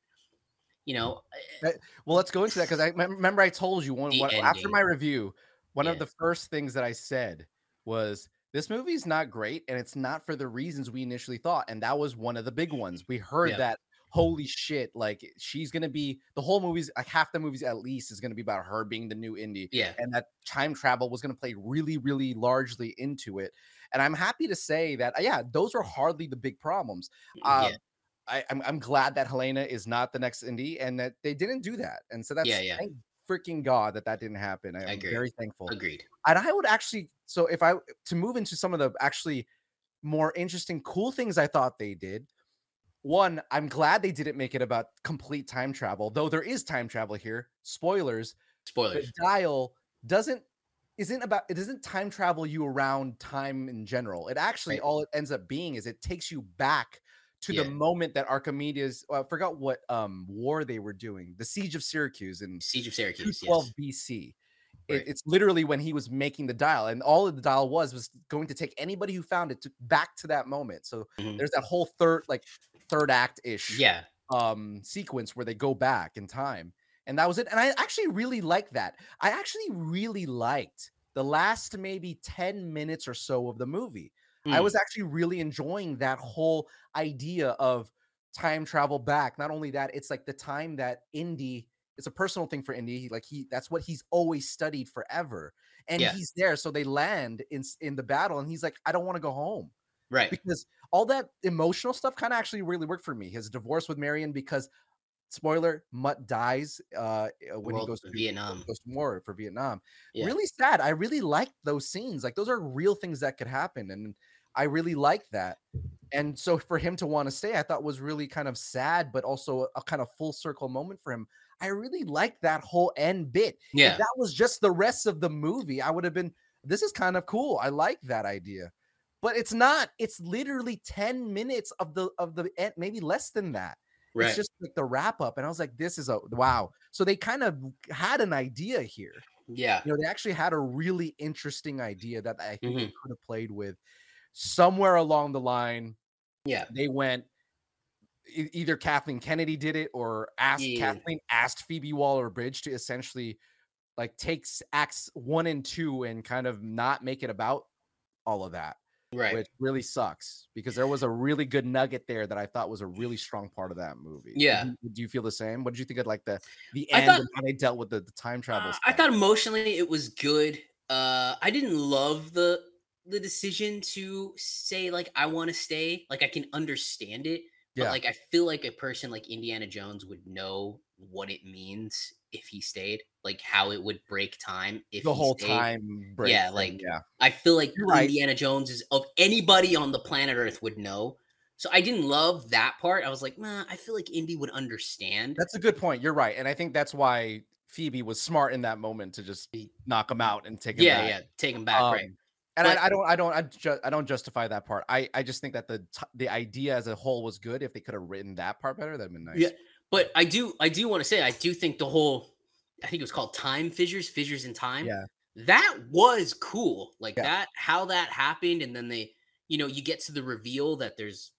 [SPEAKER 2] You know, eh,
[SPEAKER 1] Well, let's go into that because I remember I told you one, after my review, one
[SPEAKER 2] Yeah.
[SPEAKER 1] of the first things that I said was this movie's not great and it's not for the reasons we initially thought. And that was one of the big ones. We heard
[SPEAKER 2] Yeah.
[SPEAKER 1] that holy shit, like she's gonna be the whole movie's like half the movies at least is gonna be about her being the new Indy.
[SPEAKER 2] yeah,
[SPEAKER 1] And that time travel was going to play really, really largely into it. And I'm happy to say that, uh, yeah, those are hardly the big problems. Uh,
[SPEAKER 2] yeah,
[SPEAKER 1] I, I'm, I'm glad that Helena is not the next Indy and that they didn't do that. And so that's
[SPEAKER 2] Yeah, yeah.
[SPEAKER 1] thank freaking God that that didn't happen. I, am very thankful.
[SPEAKER 2] agreed.
[SPEAKER 1] And I would actually, so if I to move into some of the actually more interesting, cool things I thought they did. One, I'm glad they didn't make it about complete time travel, though there is time travel here. Spoilers the
[SPEAKER 2] Spoilers.
[SPEAKER 1] dial doesn't isn't about it doesn't time travel you around time in general. It actually
[SPEAKER 2] Right.
[SPEAKER 1] all it ends up being is it takes you back to
[SPEAKER 2] Yeah.
[SPEAKER 1] the moment that Archimedes well, I forgot what um war they were doing, the siege of Syracuse in
[SPEAKER 2] Siege of Syracuse.
[SPEAKER 1] 12
[SPEAKER 2] Yes.
[SPEAKER 1] BC.
[SPEAKER 2] Right.
[SPEAKER 1] It, it's literally when he was making the dial, and all of the dial was was going to take anybody who found it to, back to that moment. So
[SPEAKER 2] Mhm.
[SPEAKER 1] there's that whole third like third act ish
[SPEAKER 2] Yeah.
[SPEAKER 1] um sequence where they go back in time and that was it and i actually really liked that i actually really liked the last maybe 10 minutes or so of the movie i
[SPEAKER 2] Mm.
[SPEAKER 1] was actually really enjoying that whole idea of time travel back not only that it's like the time that indy it's a personal thing for indy he, like he that's what he's always studied forever and
[SPEAKER 2] Yeah.
[SPEAKER 1] he's there so they land in in the battle and he's like i don't want to go home
[SPEAKER 2] right.
[SPEAKER 1] because all that emotional stuff kind of actually really worked for me. His divorce with Marion, because spoiler, Mutt dies uh, uh, when he goes to
[SPEAKER 2] Vietnam.
[SPEAKER 1] goes to war for Vietnam.
[SPEAKER 2] Yeah.
[SPEAKER 1] Really sad. I really liked those scenes. Like those are real things that could happen, and I really liked that. And so for him to want to stay, I thought was really kind of sad, but also a, kind of full circle moment for him. I really liked that whole end bit. If
[SPEAKER 2] Yeah.
[SPEAKER 1] that was just the rest of the movie, I would have been, this is kind of cool. I like that idea. But it's not. It's literally 10 minutes of the of the end, maybe less than that.
[SPEAKER 2] Right.
[SPEAKER 1] It's just like the wrap up, and I was like, "This is a wow." So they kind of had an idea here.
[SPEAKER 2] yeah.
[SPEAKER 1] You know, they actually had a really interesting idea that I think
[SPEAKER 2] Mm-hmm.
[SPEAKER 1] could have played with. Somewhere along the line,
[SPEAKER 2] Yeah.
[SPEAKER 1] they went. e- Either Kathleen Kennedy did it, or asked
[SPEAKER 2] Yeah.
[SPEAKER 1] Kathleen asked Phoebe Waller Bridge to essentially like takes acts one and two and kind of not make it about all of that
[SPEAKER 2] Right.
[SPEAKER 1] which really sucks because there was a really good nugget there that I thought was a really strong part of that movie.
[SPEAKER 2] Yeah.
[SPEAKER 1] you- do you feel the same? What did you think of like the the
[SPEAKER 2] I
[SPEAKER 1] end
[SPEAKER 2] thought-
[SPEAKER 1] and how they dealt with the, the time travel?
[SPEAKER 2] Uh, I thought emotionally it was good. Uh, I didn't love the the decision to say like I want to stay. Like I can understand it, but
[SPEAKER 1] Yeah.
[SPEAKER 2] like I feel like a person like Indiana Jones would know what it means if he stayed, like how it would break time if
[SPEAKER 1] the
[SPEAKER 2] he
[SPEAKER 1] whole
[SPEAKER 2] stayed.
[SPEAKER 1] time.
[SPEAKER 2] Yeah,
[SPEAKER 1] thing,
[SPEAKER 2] like,
[SPEAKER 1] yeah,
[SPEAKER 2] I feel like
[SPEAKER 1] right.
[SPEAKER 2] Indiana Jones is of anybody on the planet Earth would know. So I didn't love that part. I was like, nah, I feel like Indy would understand.
[SPEAKER 1] that's a good point. You're right, and I think that's why Phoebe was smart in that moment to just knock him out and take him
[SPEAKER 2] yeah,
[SPEAKER 1] back.
[SPEAKER 2] yeah, take him back, right?
[SPEAKER 1] Um, And
[SPEAKER 2] But-
[SPEAKER 1] I, I don't, I don't, I, ju- I don't justify that part. I, I just think that the t- the idea as a whole was good. If they could have written that part better, that'd been nice.
[SPEAKER 2] Yeah, but I do I do want to say I do think the whole I think it was called time fissures, fissures in time.
[SPEAKER 1] Yeah.
[SPEAKER 2] That was cool. Like
[SPEAKER 1] Yeah.
[SPEAKER 2] that how that happened and then they you know, you get to the reveal that there's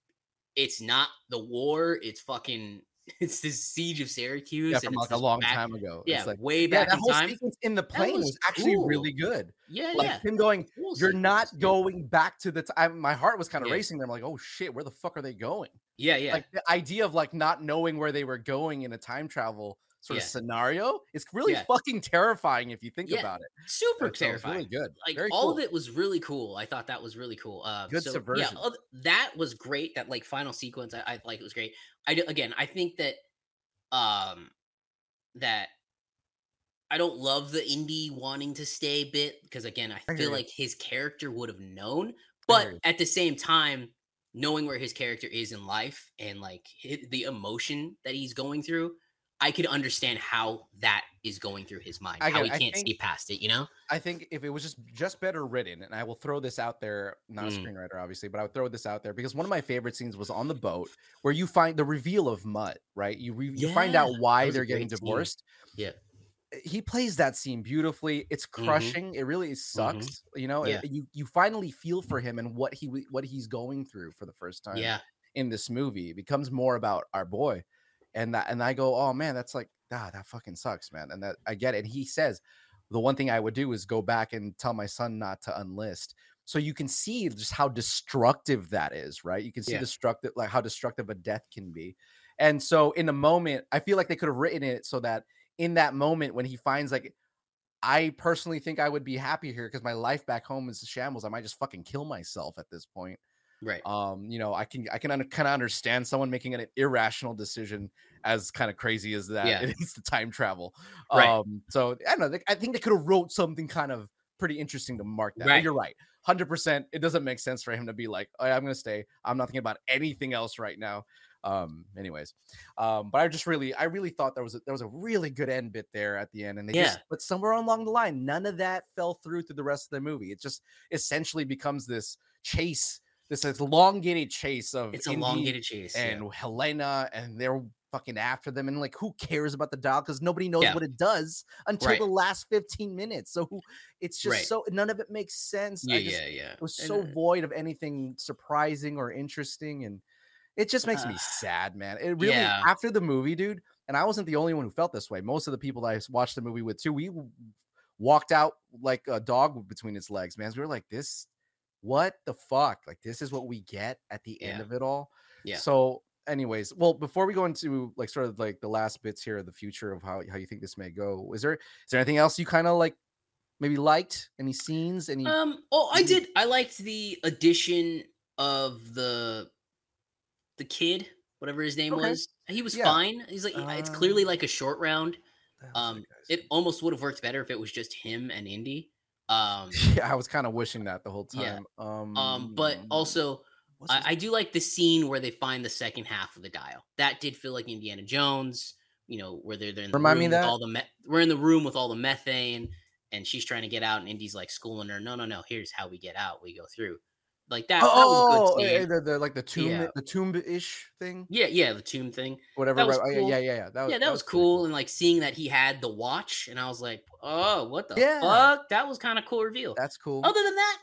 [SPEAKER 2] it's not the war, it's fucking it's this siege of Syracuse
[SPEAKER 1] yeah,
[SPEAKER 2] and
[SPEAKER 1] from
[SPEAKER 2] it's
[SPEAKER 1] like a long
[SPEAKER 2] back-
[SPEAKER 1] time ago.
[SPEAKER 2] Yeah,
[SPEAKER 1] it's like
[SPEAKER 2] way
[SPEAKER 1] yeah,
[SPEAKER 2] back
[SPEAKER 1] that
[SPEAKER 2] in
[SPEAKER 1] whole
[SPEAKER 2] time.
[SPEAKER 1] sequence in the plane was,
[SPEAKER 2] was
[SPEAKER 1] actually
[SPEAKER 2] cool.
[SPEAKER 1] really good.
[SPEAKER 2] Yeah,
[SPEAKER 1] Like
[SPEAKER 2] yeah.
[SPEAKER 1] him going,
[SPEAKER 2] Cool
[SPEAKER 1] you're not going back to the time. My heart was kind of
[SPEAKER 2] Yeah.
[SPEAKER 1] racing. There, I'm like, oh shit, where the fuck are they going?
[SPEAKER 2] Yeah, yeah.
[SPEAKER 1] Like the idea of like not knowing where they were going in a time travel sort of scenario is really
[SPEAKER 2] Yeah.
[SPEAKER 1] fucking terrifying if you think
[SPEAKER 2] Yeah,
[SPEAKER 1] about it.
[SPEAKER 2] Super terrifying.
[SPEAKER 1] really good.
[SPEAKER 2] like
[SPEAKER 1] Very
[SPEAKER 2] all of it was really cool. I thought that was really cool. Uh,
[SPEAKER 1] Good
[SPEAKER 2] so,
[SPEAKER 1] subversion.
[SPEAKER 2] Yeah, that was great. That like final sequence, I, I like it was great. I do, again, I think that um that I don't love the Indy wanting to stay bit because again, I
[SPEAKER 1] I
[SPEAKER 2] feel
[SPEAKER 1] you.
[SPEAKER 2] like his character would have known, but at the same time, knowing where his character is in life and like hi- the emotion that he's going through. I could understand how that is going through his mind. how he
[SPEAKER 1] I
[SPEAKER 2] can't
[SPEAKER 1] think-
[SPEAKER 2] see past it, you know?
[SPEAKER 1] I think if it was just just better written, and I will throw this out there, not a
[SPEAKER 2] Mm.
[SPEAKER 1] screenwriter, obviously, but I would throw this out there because one of my favorite scenes was on the boat where you find the reveal of Mutt, right? You re- you find out why they're getting
[SPEAKER 2] great scene.
[SPEAKER 1] divorced.
[SPEAKER 2] Yeah.
[SPEAKER 1] He plays that scene beautifully. It's
[SPEAKER 2] Mhm.
[SPEAKER 1] crushing. It really sucks. You know,
[SPEAKER 2] Yeah.
[SPEAKER 1] You you finally feel for him and what he what he's going through for the first time
[SPEAKER 2] Yeah.
[SPEAKER 1] in this movie. It becomes more about our boy. And that and I go, oh man, that's like, ah, that fucking sucks, man. And that I get it. And he says, the one thing I would do is go back and tell my son not to unlist. So you can see just how destructive that is, right? You can see
[SPEAKER 2] Yeah.
[SPEAKER 1] destructive, like how destructive a death can be. And so in the moment, I feel like they could have written it so that in that moment when he finds like I personally think I would be happy here because my life back home is a shambles. I might just fucking kill myself at this point
[SPEAKER 2] Right.
[SPEAKER 1] um you know i can i can kind of understand someone making an irrational decision as kind of crazy as that
[SPEAKER 2] Yeah.
[SPEAKER 1] it is the time travel
[SPEAKER 2] Right.
[SPEAKER 1] um so i don't know they- i think they could have wrote something kind of pretty interesting to mark that
[SPEAKER 2] Right.
[SPEAKER 1] you're right 100% it doesn't make sense for him to be like oh, i'm gonna stay i'm not thinking about anything else right now um anyways um but i just really i really thought there was a, there was a really good end bit there at the end and they just
[SPEAKER 2] Yeah.
[SPEAKER 1] but somewhere along the line none of that fell through through the rest of the movie it just essentially becomes this chase this elongated chase of
[SPEAKER 2] It's a
[SPEAKER 1] Indy
[SPEAKER 2] elongated chase. yeah.
[SPEAKER 1] and Helena, and they're fucking after them. And like, who cares about the dial? Because nobody knows
[SPEAKER 2] Yeah.
[SPEAKER 1] what it does until
[SPEAKER 2] Right.
[SPEAKER 1] the last 15 minutes. So it's just
[SPEAKER 2] Right.
[SPEAKER 1] so none of it makes sense.
[SPEAKER 2] yeah,
[SPEAKER 1] I just,
[SPEAKER 2] yeah, yeah.
[SPEAKER 1] It was
[SPEAKER 2] And,
[SPEAKER 1] so
[SPEAKER 2] uh,
[SPEAKER 1] void of anything surprising or interesting. And it just makes me
[SPEAKER 2] Uh,
[SPEAKER 1] sad, man. It really
[SPEAKER 2] yeah.
[SPEAKER 1] after the movie, dude. And I wasn't the only one who felt this way. Most of the people that I watched the movie with too, we walked out like a dog between its legs, man. We were like, this, what the fuck? Like, this is what we get at the end of it all.
[SPEAKER 2] Yeah.
[SPEAKER 1] So, anyways, well, before we go into like sort of like the last bits here of the future of how, how you think this may go, is there is there anything else you kind of like maybe liked? Any scenes? Any
[SPEAKER 2] Um. Oh, I did. I liked the addition of the the kid, whatever his name
[SPEAKER 1] Okay.
[SPEAKER 2] was. He was
[SPEAKER 1] Yeah.
[SPEAKER 2] fine. He's like, it's clearly
[SPEAKER 1] Um,
[SPEAKER 2] like a short round.
[SPEAKER 1] the hell's that
[SPEAKER 2] Um, it almost would have worked better if it was just him and Indy. Um,
[SPEAKER 1] yeah, I was kind of wishing that the whole
[SPEAKER 2] Yeah.
[SPEAKER 1] time. Um,
[SPEAKER 2] um, but also I, I do like the scene where they find the second half of the dial. That did feel like Indiana Jones. You know, where they're, they're in the
[SPEAKER 1] Remind me
[SPEAKER 2] room with
[SPEAKER 1] that.
[SPEAKER 2] all the me- we're in the room with all the methane, and she's trying to get out, and Indy's like schooling her. No, no, no. Here's how we get out. We go through. Like that. that was
[SPEAKER 1] Oh,
[SPEAKER 2] good.
[SPEAKER 1] eh,
[SPEAKER 2] scene.
[SPEAKER 1] the, the like the tomb,
[SPEAKER 2] Yeah.
[SPEAKER 1] the tomb-ish thing,
[SPEAKER 2] Yeah, yeah, the tomb thing.
[SPEAKER 1] whatever. Oh, yeah,
[SPEAKER 2] cool.
[SPEAKER 1] yeah, yeah, yeah. That was,
[SPEAKER 2] yeah, that, was,
[SPEAKER 1] pretty
[SPEAKER 2] cool. And like seeing that he had the watch, and I was like, oh, what the
[SPEAKER 1] Yeah.
[SPEAKER 2] fuck? That was kind of cool reveal.
[SPEAKER 1] That's cool.
[SPEAKER 2] Other than that,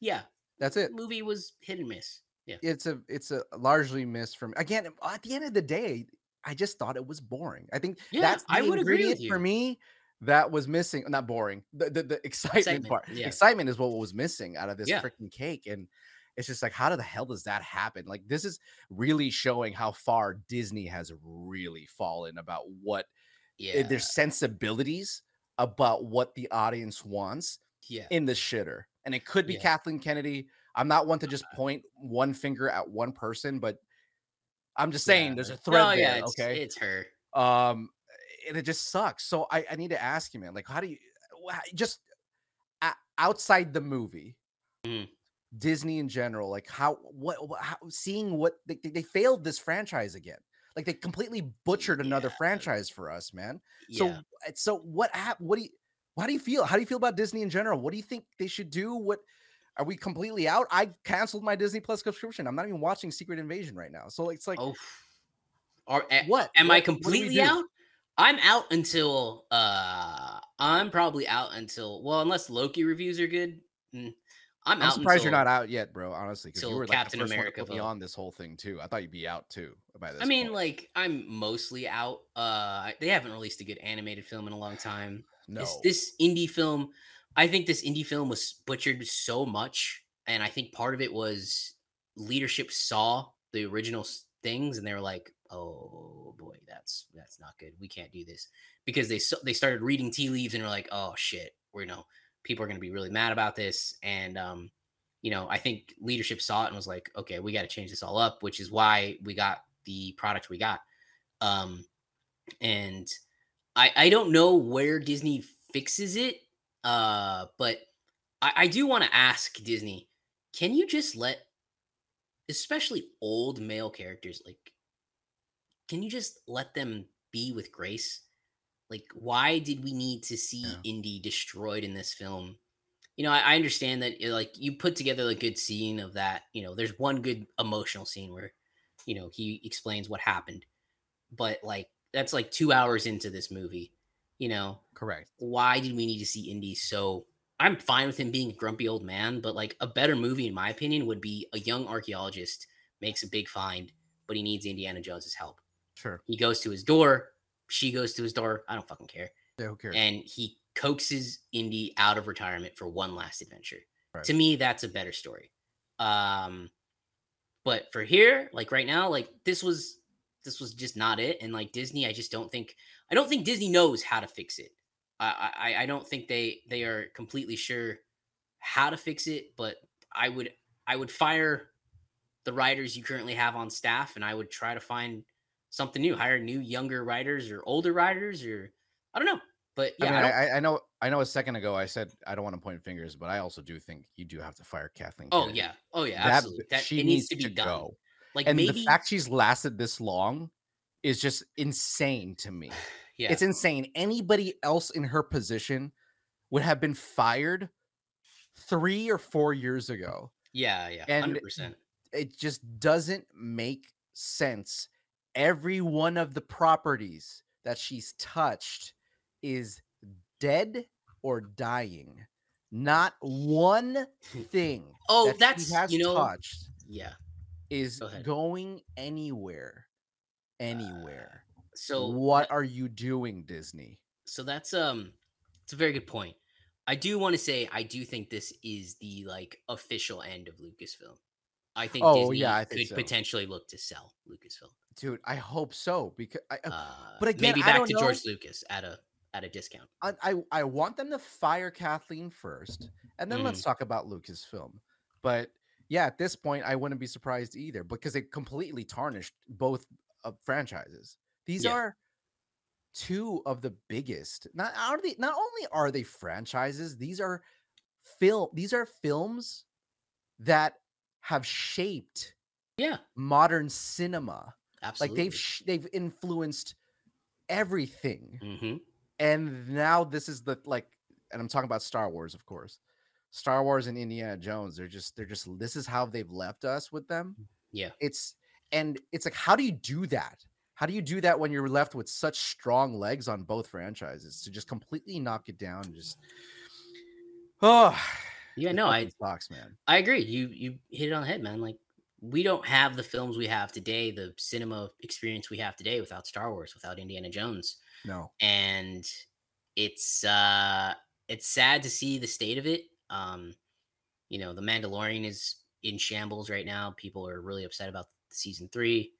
[SPEAKER 2] yeah,
[SPEAKER 1] That's
[SPEAKER 2] the
[SPEAKER 1] it.
[SPEAKER 2] movie was hit and miss. Yeah.
[SPEAKER 1] It's a it's a largely miss from again. At the end of the day, I just thought it was boring. I think
[SPEAKER 2] Yeah,
[SPEAKER 1] that's the
[SPEAKER 2] I would agree with
[SPEAKER 1] ingredient for me that was missing. Not boring. The the, the excitement,
[SPEAKER 2] Excitement,
[SPEAKER 1] part.
[SPEAKER 2] yeah.
[SPEAKER 1] Excitement is what was missing out of this
[SPEAKER 2] Yeah.
[SPEAKER 1] freaking cake, and it's just like, how the hell does that happen? Like, this is really showing how far Disney has really fallen about what
[SPEAKER 2] Yeah,
[SPEAKER 1] eh, their sensibilities about what the audience wants
[SPEAKER 2] yeah,
[SPEAKER 1] in the shitter. And it could be
[SPEAKER 2] Yeah.
[SPEAKER 1] Kathleen Kennedy. I'm not one to just point one finger at one person, but I'm just saying
[SPEAKER 2] yeah.
[SPEAKER 1] there's a thread
[SPEAKER 2] No, yeah, it's,
[SPEAKER 1] okay.
[SPEAKER 2] it's her.
[SPEAKER 1] um, and it just sucks. So I, I need to ask you, man, like, how do you just outside the movie,
[SPEAKER 2] Mhm.
[SPEAKER 1] Disney in general, like how what, how, seeing what they, they, failed this franchise again. Like they completely butchered another
[SPEAKER 2] Yeah.
[SPEAKER 1] franchise for us, man.
[SPEAKER 2] Yeah.
[SPEAKER 1] So so what hap- what do you how do you feel? How do you feel about Disney in general? What do you think they should do? What are we completely out? I canceled my Disney Plus subscription. I'm not even watching Secret Invasion right now. So it's like
[SPEAKER 2] oh, are,
[SPEAKER 1] what?
[SPEAKER 2] Am
[SPEAKER 1] What-
[SPEAKER 2] I
[SPEAKER 1] what do we
[SPEAKER 2] completely out? I'm out until uh I'm probably out until well unless Loki reviews are good. mm, I'm,
[SPEAKER 1] I'm
[SPEAKER 2] out
[SPEAKER 1] surprised you're not out yet, bro. Honestly, because you were like
[SPEAKER 2] Captain America
[SPEAKER 1] one to put me on this whole thing too. I thought you'd be out too by this.
[SPEAKER 2] I mean,
[SPEAKER 1] point.
[SPEAKER 2] like I'm mostly out. Uh they haven't released a good animated film in a long time.
[SPEAKER 1] no,
[SPEAKER 2] This this Indy film, I think this Indy film was butchered so much, and I think part of it was leadership saw the original things, and they were like, "Oh boy, that's that's not good. We can't do this," because they they started reading tea leaves and were like, "Oh shit, we're you know people are going to be really mad about this," and um, you know, I think leadership saw it and was like, "Okay, we got to change this all up," which is why we got the product we got. Um, and I I don't know where Disney fixes it, uh, but I, I do want to ask Disney, can you just let, especially old male characters, like, can you just let them be with grace? Like, why did we need to see
[SPEAKER 1] Yeah.
[SPEAKER 2] Indy destroyed in this film? You know, I, I understand that uh, like you put together a good scene of that. You know, there's one good emotional scene where, you know, he explains what happened, but like that's like two hours into this movie. You know,
[SPEAKER 1] correct.
[SPEAKER 2] why did we need to see Indy so I'm fine with him being a grumpy old man, but like a better movie in my opinion would be a young archaeologist makes a big find, but he needs Indiana Jones's help.
[SPEAKER 1] Sure.
[SPEAKER 2] He goes to his door, she goes to his door, I don't fucking care.
[SPEAKER 1] Yeah, who cares?
[SPEAKER 2] And he coaxes Indy out of retirement for one last adventure.
[SPEAKER 1] Right.
[SPEAKER 2] To me, that's a better story. Um but for here, like right now, like this was this was just not it. And like Disney, I just don't think I don't think Disney knows how to fix it. I I, I don't think they they are completely sure how to fix it. But I would I would fire the writers you currently have on staff, and I would try to find something new. Hire new younger writers or older writers, or I don't know. But
[SPEAKER 1] I
[SPEAKER 2] yeah,
[SPEAKER 1] mean,
[SPEAKER 2] I
[SPEAKER 1] I, I, I know, I know. A second ago, I said I don't want to point fingers, but I also do think you do have to fire Kathleen.
[SPEAKER 2] oh
[SPEAKER 1] Kennedy.
[SPEAKER 2] yeah, oh yeah,
[SPEAKER 1] That-
[SPEAKER 2] absolutely. That
[SPEAKER 1] she
[SPEAKER 2] it needs to be done.
[SPEAKER 1] go.
[SPEAKER 2] Like
[SPEAKER 1] and
[SPEAKER 2] maybe
[SPEAKER 1] the fact she's lasted this long is just insane to me.
[SPEAKER 2] yeah,
[SPEAKER 1] It's insane. Anybody else in her position would have been fired three or four years ago.
[SPEAKER 2] yeah, yeah,
[SPEAKER 1] and
[SPEAKER 2] hundred percent.
[SPEAKER 1] It just doesn't make sense. Every one of the properties that she's touched is dead or dying. Not one thing
[SPEAKER 2] Oh,
[SPEAKER 1] that
[SPEAKER 2] that's
[SPEAKER 1] she has
[SPEAKER 2] you know,
[SPEAKER 1] touched
[SPEAKER 2] yeah.
[SPEAKER 1] is
[SPEAKER 2] Go
[SPEAKER 1] going anywhere. Anywhere.
[SPEAKER 2] So
[SPEAKER 1] what are you doing, Disney?
[SPEAKER 2] so that's um it's a very good point i do want to say i do think this is the like official end of lucasfilm i think
[SPEAKER 1] Oh,
[SPEAKER 2] disney
[SPEAKER 1] yeah, I think
[SPEAKER 2] could
[SPEAKER 1] so.
[SPEAKER 2] potentially look to sell lucasfilm
[SPEAKER 1] Dude, I hope so because I,
[SPEAKER 2] uh,
[SPEAKER 1] but again,
[SPEAKER 2] maybe
[SPEAKER 1] I
[SPEAKER 2] back
[SPEAKER 1] don't
[SPEAKER 2] to
[SPEAKER 1] know.
[SPEAKER 2] george lucas at a at a discount
[SPEAKER 1] I, I I want them to fire Kathleen first, and then
[SPEAKER 2] Mm-hmm.
[SPEAKER 1] let's talk about Lucasfilm. But yeah, at this point, I wouldn't be surprised either because it completely tarnished both uh, franchises. These
[SPEAKER 2] Yeah.
[SPEAKER 1] are two of the biggest. Not are they? Not only are they franchises, these are film. These are films that have shaped
[SPEAKER 2] yeah
[SPEAKER 1] modern cinema.
[SPEAKER 2] Absolutely
[SPEAKER 1] Like they've sh- they've influenced everything
[SPEAKER 2] hmm
[SPEAKER 1] and now this is the like and i'm talking about star wars of course Star Wars and Indiana Jones, they're just they're just this is how they've left us with them.
[SPEAKER 2] Yeah.
[SPEAKER 1] It's and it's like how do you do that? How do you do that when you're left with such strong legs on both franchises to just completely knock it down? and Just oh
[SPEAKER 2] Yeah, no, I
[SPEAKER 1] sucks, man.
[SPEAKER 2] I agree. You you hit it on the head, man. Like we don't have the films we have today, the cinema experience we have today without Star Wars, without Indiana Jones.
[SPEAKER 1] No,
[SPEAKER 2] And it's uh it's sad to see the state of it. Um, you know, The Mandalorian is in shambles right now. People are really upset about season three.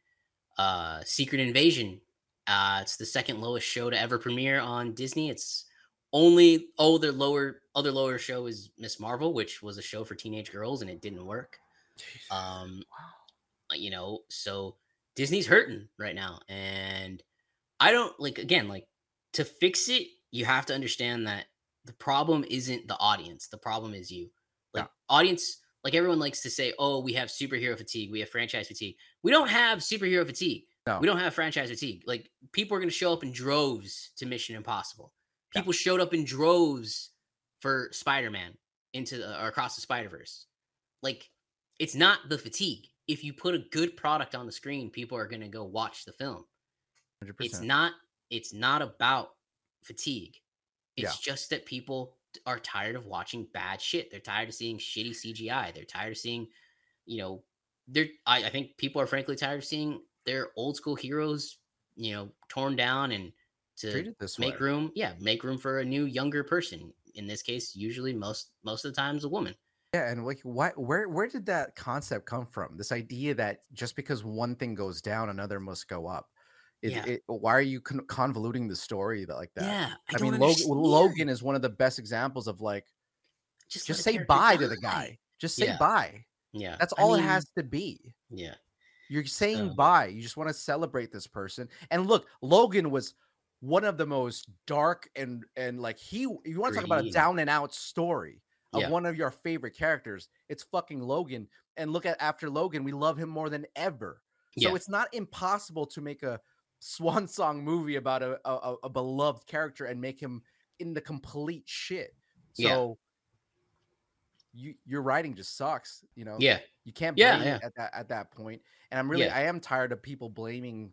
[SPEAKER 2] Uh Secret Invasion. Uh it's the second lowest show to ever premiere on Disney. It's only oh their lower other lower show is Miss Marvel, which was a show for teenage girls and it didn't work. Um uh, you know, so Disney's hurting right now. And I don't like again, like to fix it, you have to understand that the problem isn't the audience. The problem is you. Like audience, like everyone likes to say, "Oh, we have superhero fatigue. We have franchise fatigue." We don't have superhero fatigue.
[SPEAKER 1] No.
[SPEAKER 2] We don't have franchise fatigue. Like people are going to show up in droves to Mission Impossible.
[SPEAKER 1] Yeah.
[SPEAKER 2] People showed up in droves for Spider-Man into the, or across the Spider-Verse. Like it's not the fatigue. If you put a good product on the screen, people are going to go watch the film.
[SPEAKER 1] Hundred
[SPEAKER 2] it's not it's not about fatigue.
[SPEAKER 1] Yeah.
[SPEAKER 2] it's just that people are tired of watching bad shit. They're tired of seeing shitty cgi they're tired of seeing you know they're I, I think people are frankly tired of seeing their old school heroes you know torn down and to make
[SPEAKER 1] way.
[SPEAKER 2] room yeah make room for a new younger person. In this case usually most most of the times a woman
[SPEAKER 1] Yeah, and like, why? Where? Where did that concept come from? This idea that just because one thing goes down, another must go up. It,
[SPEAKER 2] Yeah.
[SPEAKER 1] it, why are you con- convoluting the story that, like that?
[SPEAKER 2] yeah
[SPEAKER 1] I,
[SPEAKER 2] don't
[SPEAKER 1] mean, Logan. Logan is one of the best examples of like,
[SPEAKER 2] just,
[SPEAKER 1] just say bye to the guy. Just say
[SPEAKER 2] Yeah.
[SPEAKER 1] bye.
[SPEAKER 2] yeah
[SPEAKER 1] That's
[SPEAKER 2] I
[SPEAKER 1] all
[SPEAKER 2] mean,
[SPEAKER 1] it has to be.
[SPEAKER 2] yeah
[SPEAKER 1] You're saying
[SPEAKER 2] So-
[SPEAKER 1] bye. You just want to celebrate this person. And look, Logan was one of the most dark and and like he. You want to talk about a down and out story of
[SPEAKER 2] Yeah.
[SPEAKER 1] one of your favorite characters? It's fucking Logan. And look at after Logan, we love him more than ever. So
[SPEAKER 2] Yeah.
[SPEAKER 1] it's not impossible to make a swan song movie about a, a, a- beloved character and make him in the complete shit. So
[SPEAKER 2] Yeah.
[SPEAKER 1] you your writing just sucks, you know.
[SPEAKER 2] yeah
[SPEAKER 1] You can't blame
[SPEAKER 2] yeah.
[SPEAKER 1] at that at that point. And I'm really. I am tired of people blaming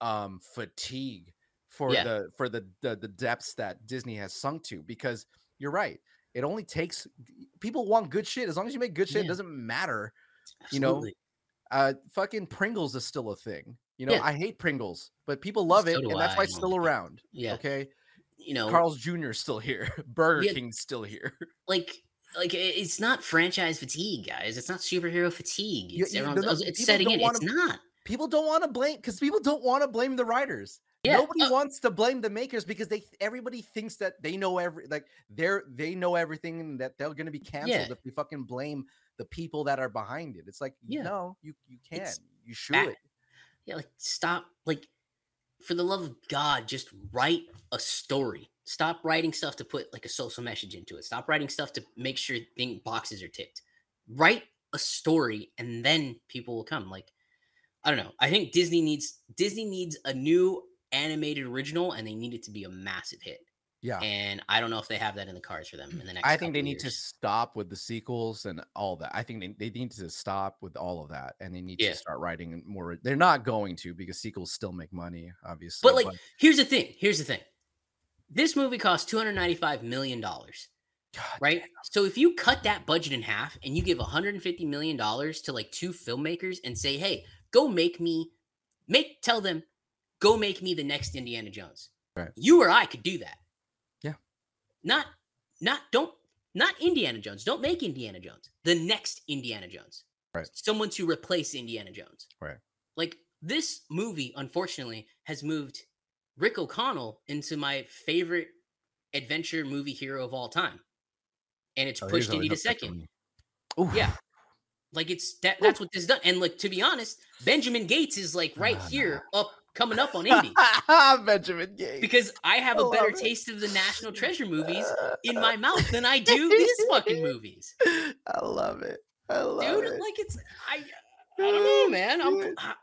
[SPEAKER 1] um fatigue for the for the, the the depths that Disney has sunk to because you're right. It only takes people want good shit. As long as you make good shit, it doesn't matter. You know. Uh fucking Pringles is still a thing. You know,
[SPEAKER 2] Yeah.
[SPEAKER 1] I hate Pringles, but people love it, and that's why
[SPEAKER 2] I,
[SPEAKER 1] it's still around.
[SPEAKER 2] yeah
[SPEAKER 1] Okay.
[SPEAKER 2] you know
[SPEAKER 1] Carl's Jr. is still here. Burger
[SPEAKER 2] Yeah.
[SPEAKER 1] King's still here.
[SPEAKER 2] like like it's not franchise fatigue guys it's not superhero fatigue it's, everyone's-
[SPEAKER 1] the-
[SPEAKER 2] oh, it's
[SPEAKER 1] people
[SPEAKER 2] setting in
[SPEAKER 1] wanna-
[SPEAKER 2] it's not
[SPEAKER 1] people don't want to blame because people don't want to blame the writers.
[SPEAKER 2] Yeah,
[SPEAKER 1] Nobody
[SPEAKER 2] uh,
[SPEAKER 1] wants to blame the makers because they everybody thinks that they know every like they're they know everything and that they're gonna be canceled
[SPEAKER 2] Yeah.
[SPEAKER 1] if we fucking blame the people that are behind it. It's like
[SPEAKER 2] Yeah.
[SPEAKER 1] no, you you can
[SPEAKER 2] It's
[SPEAKER 1] you should.
[SPEAKER 2] bad. yeah like stop like for the love of god just write a story stop writing stuff to put like a social message into it stop writing stuff to make sure thing boxes are ticked write a story and then people will come like i don't know i think disney needs disney needs a new animated original and they need it to be a massive hit
[SPEAKER 1] Yeah.
[SPEAKER 2] and I don't know if they have that in the cards for them in the next.
[SPEAKER 1] I think they need to stop with the sequels and all that. I think they, they need to stop with all of that and they need
[SPEAKER 2] Yeah.
[SPEAKER 1] to start writing more. They're not going to because sequels still make money, obviously.
[SPEAKER 2] But like, here's the thing. Here's the thing. This movie cost two hundred ninety-five million dollars,
[SPEAKER 1] God
[SPEAKER 2] right? So if you cut that budget in half and you give one hundred and fifty million dollars to like two filmmakers and say, "Hey, go make me, make tell them, go make me the next Indiana Jones."
[SPEAKER 1] Right.
[SPEAKER 2] You or I could do that.
[SPEAKER 1] Yeah.
[SPEAKER 2] Not, not don't not Indiana Jones. Don't make Indiana Jones the next Indiana Jones.
[SPEAKER 1] Right.
[SPEAKER 2] Someone to replace Indiana Jones.
[SPEAKER 1] Right.
[SPEAKER 2] Like this movie, unfortunately, has moved Rick O'Connell into my favorite adventure movie hero of all time. And it's
[SPEAKER 1] Oh,
[SPEAKER 2] pushed Indy to
[SPEAKER 1] always up there for
[SPEAKER 2] second.
[SPEAKER 1] Oof.
[SPEAKER 2] Yeah. Like it's that that's what this done. And like to be honest, Benjamin Gates is like right
[SPEAKER 1] Ah,
[SPEAKER 2] here up coming up on Indy.
[SPEAKER 1] Benjamin Gates.
[SPEAKER 2] because I have
[SPEAKER 1] I
[SPEAKER 2] a better
[SPEAKER 1] it.
[SPEAKER 2] taste of the National Treasure movies in my mouth than I do these fucking movies.
[SPEAKER 1] I love it. I love
[SPEAKER 2] Dude,
[SPEAKER 1] it.
[SPEAKER 2] Dude, like it's I I don't know, man. I'm I-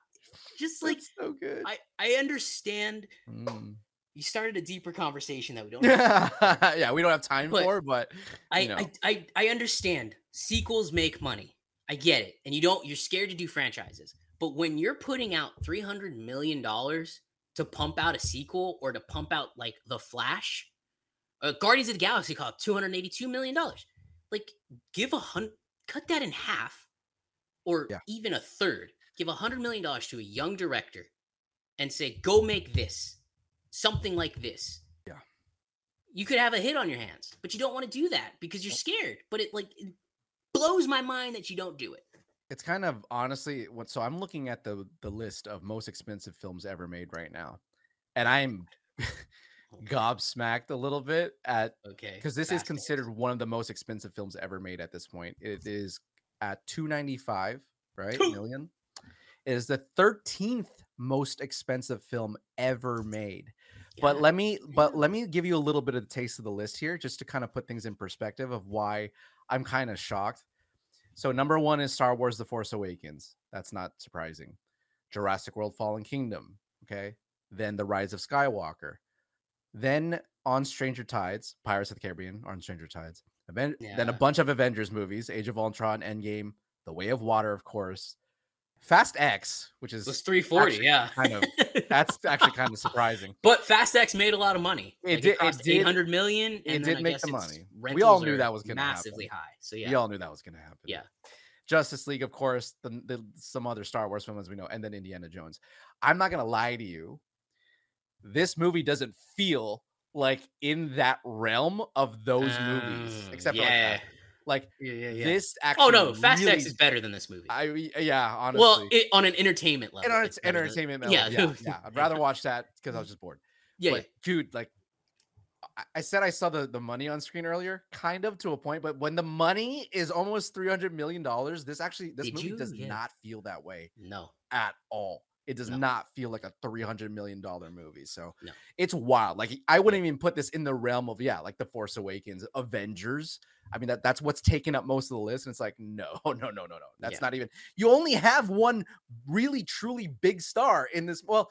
[SPEAKER 2] just like
[SPEAKER 1] That's so good.
[SPEAKER 2] I I understand
[SPEAKER 1] Mm,
[SPEAKER 2] you started a deeper conversation that we don't. have
[SPEAKER 1] yeah, we don't have time
[SPEAKER 2] But
[SPEAKER 1] for, but
[SPEAKER 2] I,
[SPEAKER 1] know.
[SPEAKER 2] I I I understand sequels make money. I get it. And you don't you're scared to do franchises. But when you're putting out 300 million dollars to pump out a sequel or to pump out like The Flash, uh, Guardians of the Galaxy cost 282 million dollars. Like give a hundred cut that in half or
[SPEAKER 1] Yeah.
[SPEAKER 2] even a third. Give a hundred million dollars to a young director and say, go make this something like this.
[SPEAKER 1] Yeah.
[SPEAKER 2] You could have a hit on your hands, but you don't want to do that because you're scared. But it like it blows my mind that you don't do it.
[SPEAKER 1] It's kind of honestly what so i'm looking at the the list of most expensive films ever made right now and i'm oh. gobsmacked a little bit at
[SPEAKER 2] Okay.
[SPEAKER 1] because this is considered one of the most expensive films ever made at this point it is at 295 right
[SPEAKER 2] Two.
[SPEAKER 1] million it is the 13th most expensive film ever made but let me but
[SPEAKER 2] yeah.
[SPEAKER 1] let me give you a little bit of the taste of the list here just to kind of put things in perspective of why i'm kind of shocked so number one is star wars the force awakens. That's not surprising. Jurassic world fallen kingdom okay? Then the rise of skywalker. Then on stranger tides pirates of the caribbean on stranger tides. Aven- then a bunch of avengers movies age of ultron endgame the way of water of course fast x which is
[SPEAKER 2] It was 340,
[SPEAKER 1] actually
[SPEAKER 2] yeah.
[SPEAKER 1] kind of- that's actually kind of surprising
[SPEAKER 2] but Fast X made a lot of money.
[SPEAKER 1] It
[SPEAKER 2] Like, it,
[SPEAKER 1] did- it
[SPEAKER 2] cost
[SPEAKER 1] did-
[SPEAKER 2] 800 million and
[SPEAKER 1] it did
[SPEAKER 2] I
[SPEAKER 1] make the money. We all knew that was gonna happen.
[SPEAKER 2] massively high. So yeah.
[SPEAKER 1] We all knew that was going to happen.
[SPEAKER 2] Yeah.
[SPEAKER 1] Justice League, of course, the, the some other Star Wars films we know, and then Indiana Jones. I'm not going to lie to you. This movie doesn't feel like in that realm of those movies,
[SPEAKER 2] Um,
[SPEAKER 1] except for
[SPEAKER 2] yeah.
[SPEAKER 1] like, like
[SPEAKER 2] yeah, yeah, yeah.
[SPEAKER 1] this. Oh, actually,
[SPEAKER 2] Oh no, Fast
[SPEAKER 1] really,
[SPEAKER 2] X is better than this movie.
[SPEAKER 1] I yeah, honestly.
[SPEAKER 2] well, it, on an entertainment level.
[SPEAKER 1] and on
[SPEAKER 2] it's better than-
[SPEAKER 1] entertainment level,
[SPEAKER 2] Yeah,
[SPEAKER 1] yeah, yeah, I'd rather watch that because I mm-hmm. was just bored.
[SPEAKER 2] yeah,
[SPEAKER 1] but dude, like I- I said, I saw the the money on screen earlier, kind of to a point. But when the money is almost three hundred million dollars, this actually this
[SPEAKER 2] Did
[SPEAKER 1] movie
[SPEAKER 2] you?
[SPEAKER 1] does
[SPEAKER 2] Yeah.
[SPEAKER 1] not feel that way.
[SPEAKER 2] No.
[SPEAKER 1] at all. It does
[SPEAKER 2] No.
[SPEAKER 1] not feel like a three hundred million dollar movie. So
[SPEAKER 2] No.
[SPEAKER 1] it's wild. Like I wouldn't even put this in the realm of yeah, like the Force Awakens, Avengers. I mean that that's what's taking up most of the list. And it's like no, no, no, no, no. That's
[SPEAKER 2] Yeah.
[SPEAKER 1] not even. You only have one really truly big star in this. Well.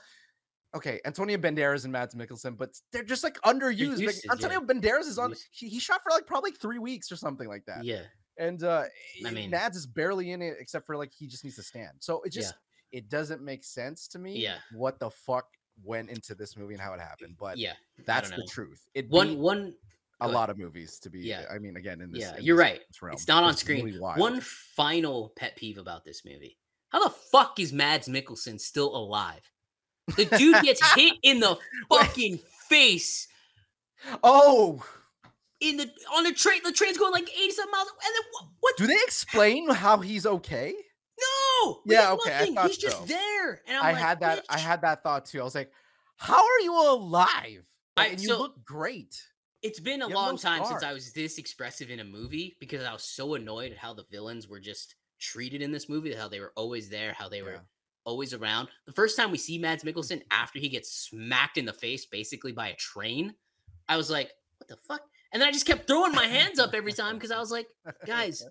[SPEAKER 1] Okay, Antonio Banderas and Mads Mikkelsen, but they're just like underused. Like,
[SPEAKER 2] uses, yeah.
[SPEAKER 1] Antonio Banderas is on. He, he shot for like probably three weeks or something like that.
[SPEAKER 2] Yeah.
[SPEAKER 1] And uh
[SPEAKER 2] I
[SPEAKER 1] I
[SPEAKER 2] mean-
[SPEAKER 1] Mads is barely in it except for like he just needs to stand. So it just it doesn't make sense to me
[SPEAKER 2] Yeah.
[SPEAKER 1] what the fuck went into this movie and how it happened. But
[SPEAKER 2] Yeah.
[SPEAKER 1] that's the truth. It
[SPEAKER 2] One one
[SPEAKER 1] a lot of movies to be
[SPEAKER 2] Yeah.
[SPEAKER 1] I mean again in this
[SPEAKER 2] Yeah,
[SPEAKER 1] in
[SPEAKER 2] you're
[SPEAKER 1] this-
[SPEAKER 2] right.
[SPEAKER 1] realm.
[SPEAKER 2] It's not on
[SPEAKER 1] It's
[SPEAKER 2] screen.
[SPEAKER 1] really.
[SPEAKER 2] One final pet peeve about this movie. How the fuck is Mads Mikkelsen still alive? The dude gets hit in the fucking face
[SPEAKER 1] Oh,
[SPEAKER 2] in the on the train. The train's going like 80 something miles. And then what? what
[SPEAKER 1] do they explain how he's okay?
[SPEAKER 2] No.
[SPEAKER 1] Yeah, okay, I
[SPEAKER 2] nothing.
[SPEAKER 1] thought
[SPEAKER 2] He's just there. And I'm
[SPEAKER 1] i
[SPEAKER 2] like,
[SPEAKER 1] had that I had that thought too. I was like, how are you alive?
[SPEAKER 2] I-
[SPEAKER 1] and you
[SPEAKER 2] so-
[SPEAKER 1] look great.
[SPEAKER 2] It's been a
[SPEAKER 1] You have no
[SPEAKER 2] long time since. I was this expressive in a movie because I was so annoyed at how the villains were just treated in this movie, how they were always there, how they were always around. The first time we see Mads Mikkelsen after he gets smacked in the face basically by a train, I was like, what the fuck? And then I just kept throwing my hands up every time because I was like, guys,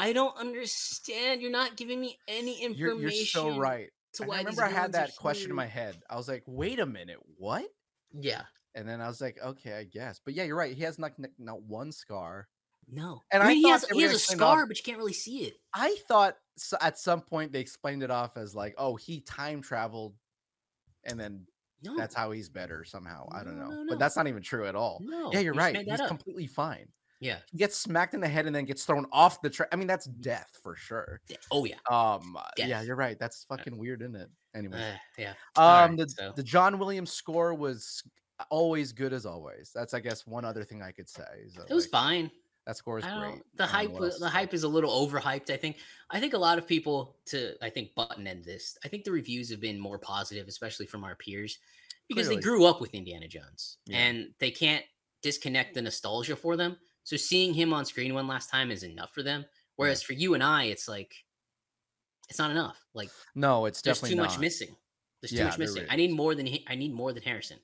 [SPEAKER 2] I don't understand. You're not giving me any
[SPEAKER 1] you're,
[SPEAKER 2] information.
[SPEAKER 1] you're so right.
[SPEAKER 2] To why
[SPEAKER 1] I remember I had that question in my head. I was like, wait a minute, what?
[SPEAKER 2] Yeah.
[SPEAKER 1] And then I was like, okay, I guess. But yeah, you're right. He has not, not one scar.
[SPEAKER 2] No.
[SPEAKER 1] And
[SPEAKER 2] I
[SPEAKER 1] I
[SPEAKER 2] mean, he has, he has a
[SPEAKER 1] it off-
[SPEAKER 2] scar, but you can't really see it.
[SPEAKER 1] I thought s at some point they explained it off as like, oh, he time traveled, and then
[SPEAKER 2] No.
[SPEAKER 1] that's how he's better somehow. I don't know,
[SPEAKER 2] no, no.
[SPEAKER 1] but that's not even true at all.
[SPEAKER 2] No.
[SPEAKER 1] yeah, you're right. He's completely fine.
[SPEAKER 2] Yeah.
[SPEAKER 1] He gets smacked in the head and then gets thrown off the train. I mean, that's death for sure.
[SPEAKER 2] Yeah. Oh yeah.
[SPEAKER 1] Um, uh, yeah, you're right. That's fucking weird, isn't it? Anyway,
[SPEAKER 2] Uh, yeah.
[SPEAKER 1] um,
[SPEAKER 2] alright,
[SPEAKER 1] the
[SPEAKER 2] so-
[SPEAKER 1] the John Williams score was always good as always. That's I guess one other thing I could say. That,
[SPEAKER 2] It was
[SPEAKER 1] like,
[SPEAKER 2] fine.
[SPEAKER 1] That score is great.
[SPEAKER 2] The
[SPEAKER 1] I don't know
[SPEAKER 2] hype,
[SPEAKER 1] what
[SPEAKER 2] wa-
[SPEAKER 1] else to
[SPEAKER 2] the hype is a little overhyped. I think. I think a lot of people to, I think, button end this. I think the reviews have been more positive, especially from our peers, because
[SPEAKER 1] Clearly.
[SPEAKER 2] they grew up with Indiana Jones
[SPEAKER 1] Yeah.
[SPEAKER 2] and they can't disconnect the nostalgia for them. So seeing him on screen one last time is enough for them. Whereas for you and I, it's like, it's not enough. Like
[SPEAKER 1] No, it's
[SPEAKER 2] there's
[SPEAKER 1] definitely
[SPEAKER 2] too
[SPEAKER 1] not.
[SPEAKER 2] much missing. There's too
[SPEAKER 1] Yeah,
[SPEAKER 2] much
[SPEAKER 1] there
[SPEAKER 2] missing. I need more than I need more than Harrison.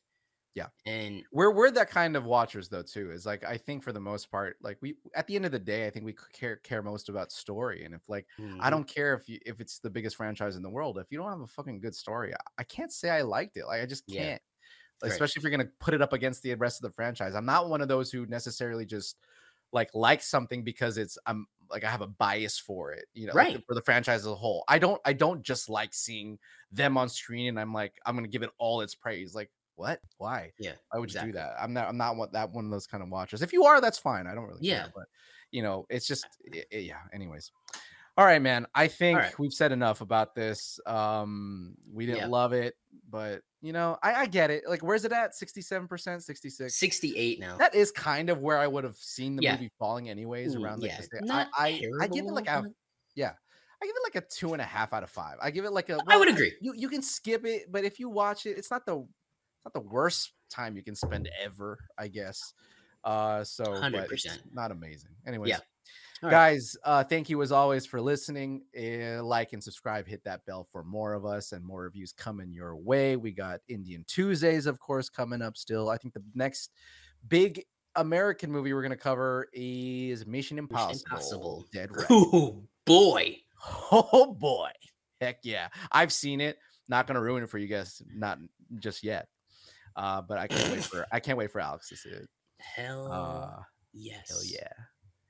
[SPEAKER 1] Yeah.
[SPEAKER 2] And
[SPEAKER 1] We're we're that kind of watchers though too. Is like I think for the most part, like we at the end of the day, I think we care care most about story. And if like I
[SPEAKER 2] mhm.
[SPEAKER 1] don't care if you if it's the biggest franchise in the world, if you don't have a fucking good story, I, I can't say I liked it. Like I just can't.
[SPEAKER 2] Right.
[SPEAKER 1] especially if you're gonna put it up against the rest of the franchise. I'm not one of those who necessarily just like like something because it's I'm like I have a bias for it, you know, like, for the franchise as a whole. I don't I don't just like seeing them on screen and I'm like I'm gonna give it all its praise. Like what? Why?
[SPEAKER 2] Yeah.
[SPEAKER 1] Why would
[SPEAKER 2] exactly.
[SPEAKER 1] you do that? I'm not I'm not one that one of those kind of watchers. If you are, that's fine. I don't really
[SPEAKER 2] Yeah.
[SPEAKER 1] care. But you know, it's just i- i- yeah. Anyways. All right, man. I think
[SPEAKER 2] right.
[SPEAKER 1] we've said enough about this. Um, we didn't
[SPEAKER 2] Yeah.
[SPEAKER 1] love it, but you know, I, I get it. Like, where's it at? 67%, 66.
[SPEAKER 2] 68 now.
[SPEAKER 1] That is kind of where I would have seen the
[SPEAKER 2] Yeah.
[SPEAKER 1] movie falling anyways,
[SPEAKER 2] Ooh,
[SPEAKER 1] around like
[SPEAKER 2] yeah.
[SPEAKER 1] I,
[SPEAKER 2] not
[SPEAKER 1] I, I give it like a yeah. I give it like a two and a half out of five. I give it like a
[SPEAKER 2] I would agree.
[SPEAKER 1] You you can skip it, but if you watch it, it's not the it's not the worst time you can spend ever, I guess. Uh so but it's
[SPEAKER 2] 100%.
[SPEAKER 1] not amazing. Anyways,
[SPEAKER 2] All right.
[SPEAKER 1] guys uh thank you as always for listening uh, like and subscribe hit that bell for more of us and more reviews coming your way we got indian tuesdays of course coming up still i think the next big american movie we're going to cover is mission impossible,
[SPEAKER 2] Impossible.
[SPEAKER 1] dead Reckoning.
[SPEAKER 2] Oh boy.
[SPEAKER 1] oh boy heck yeah i've seen it not going to ruin it for you guys not just yet uh but i can't wait for i can't wait for alex to see it
[SPEAKER 2] Hell
[SPEAKER 1] uh
[SPEAKER 2] yes.
[SPEAKER 1] Hell yeah.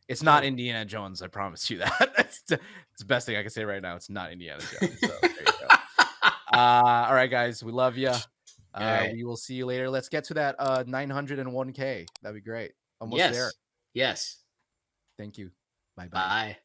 [SPEAKER 1] It's not Indiana Jones, I promise you that. The, it's the best thing I can say right now. It's not Indiana Jones. So there you go. Uh, all right, guys, we love you. Uh,
[SPEAKER 2] right.
[SPEAKER 1] We will see you later. Let's get to that uh, 901K. That'd be great. Almost
[SPEAKER 2] yes.
[SPEAKER 1] there.
[SPEAKER 2] Yes.
[SPEAKER 1] Thank you. Bye bye.
[SPEAKER 2] Bye.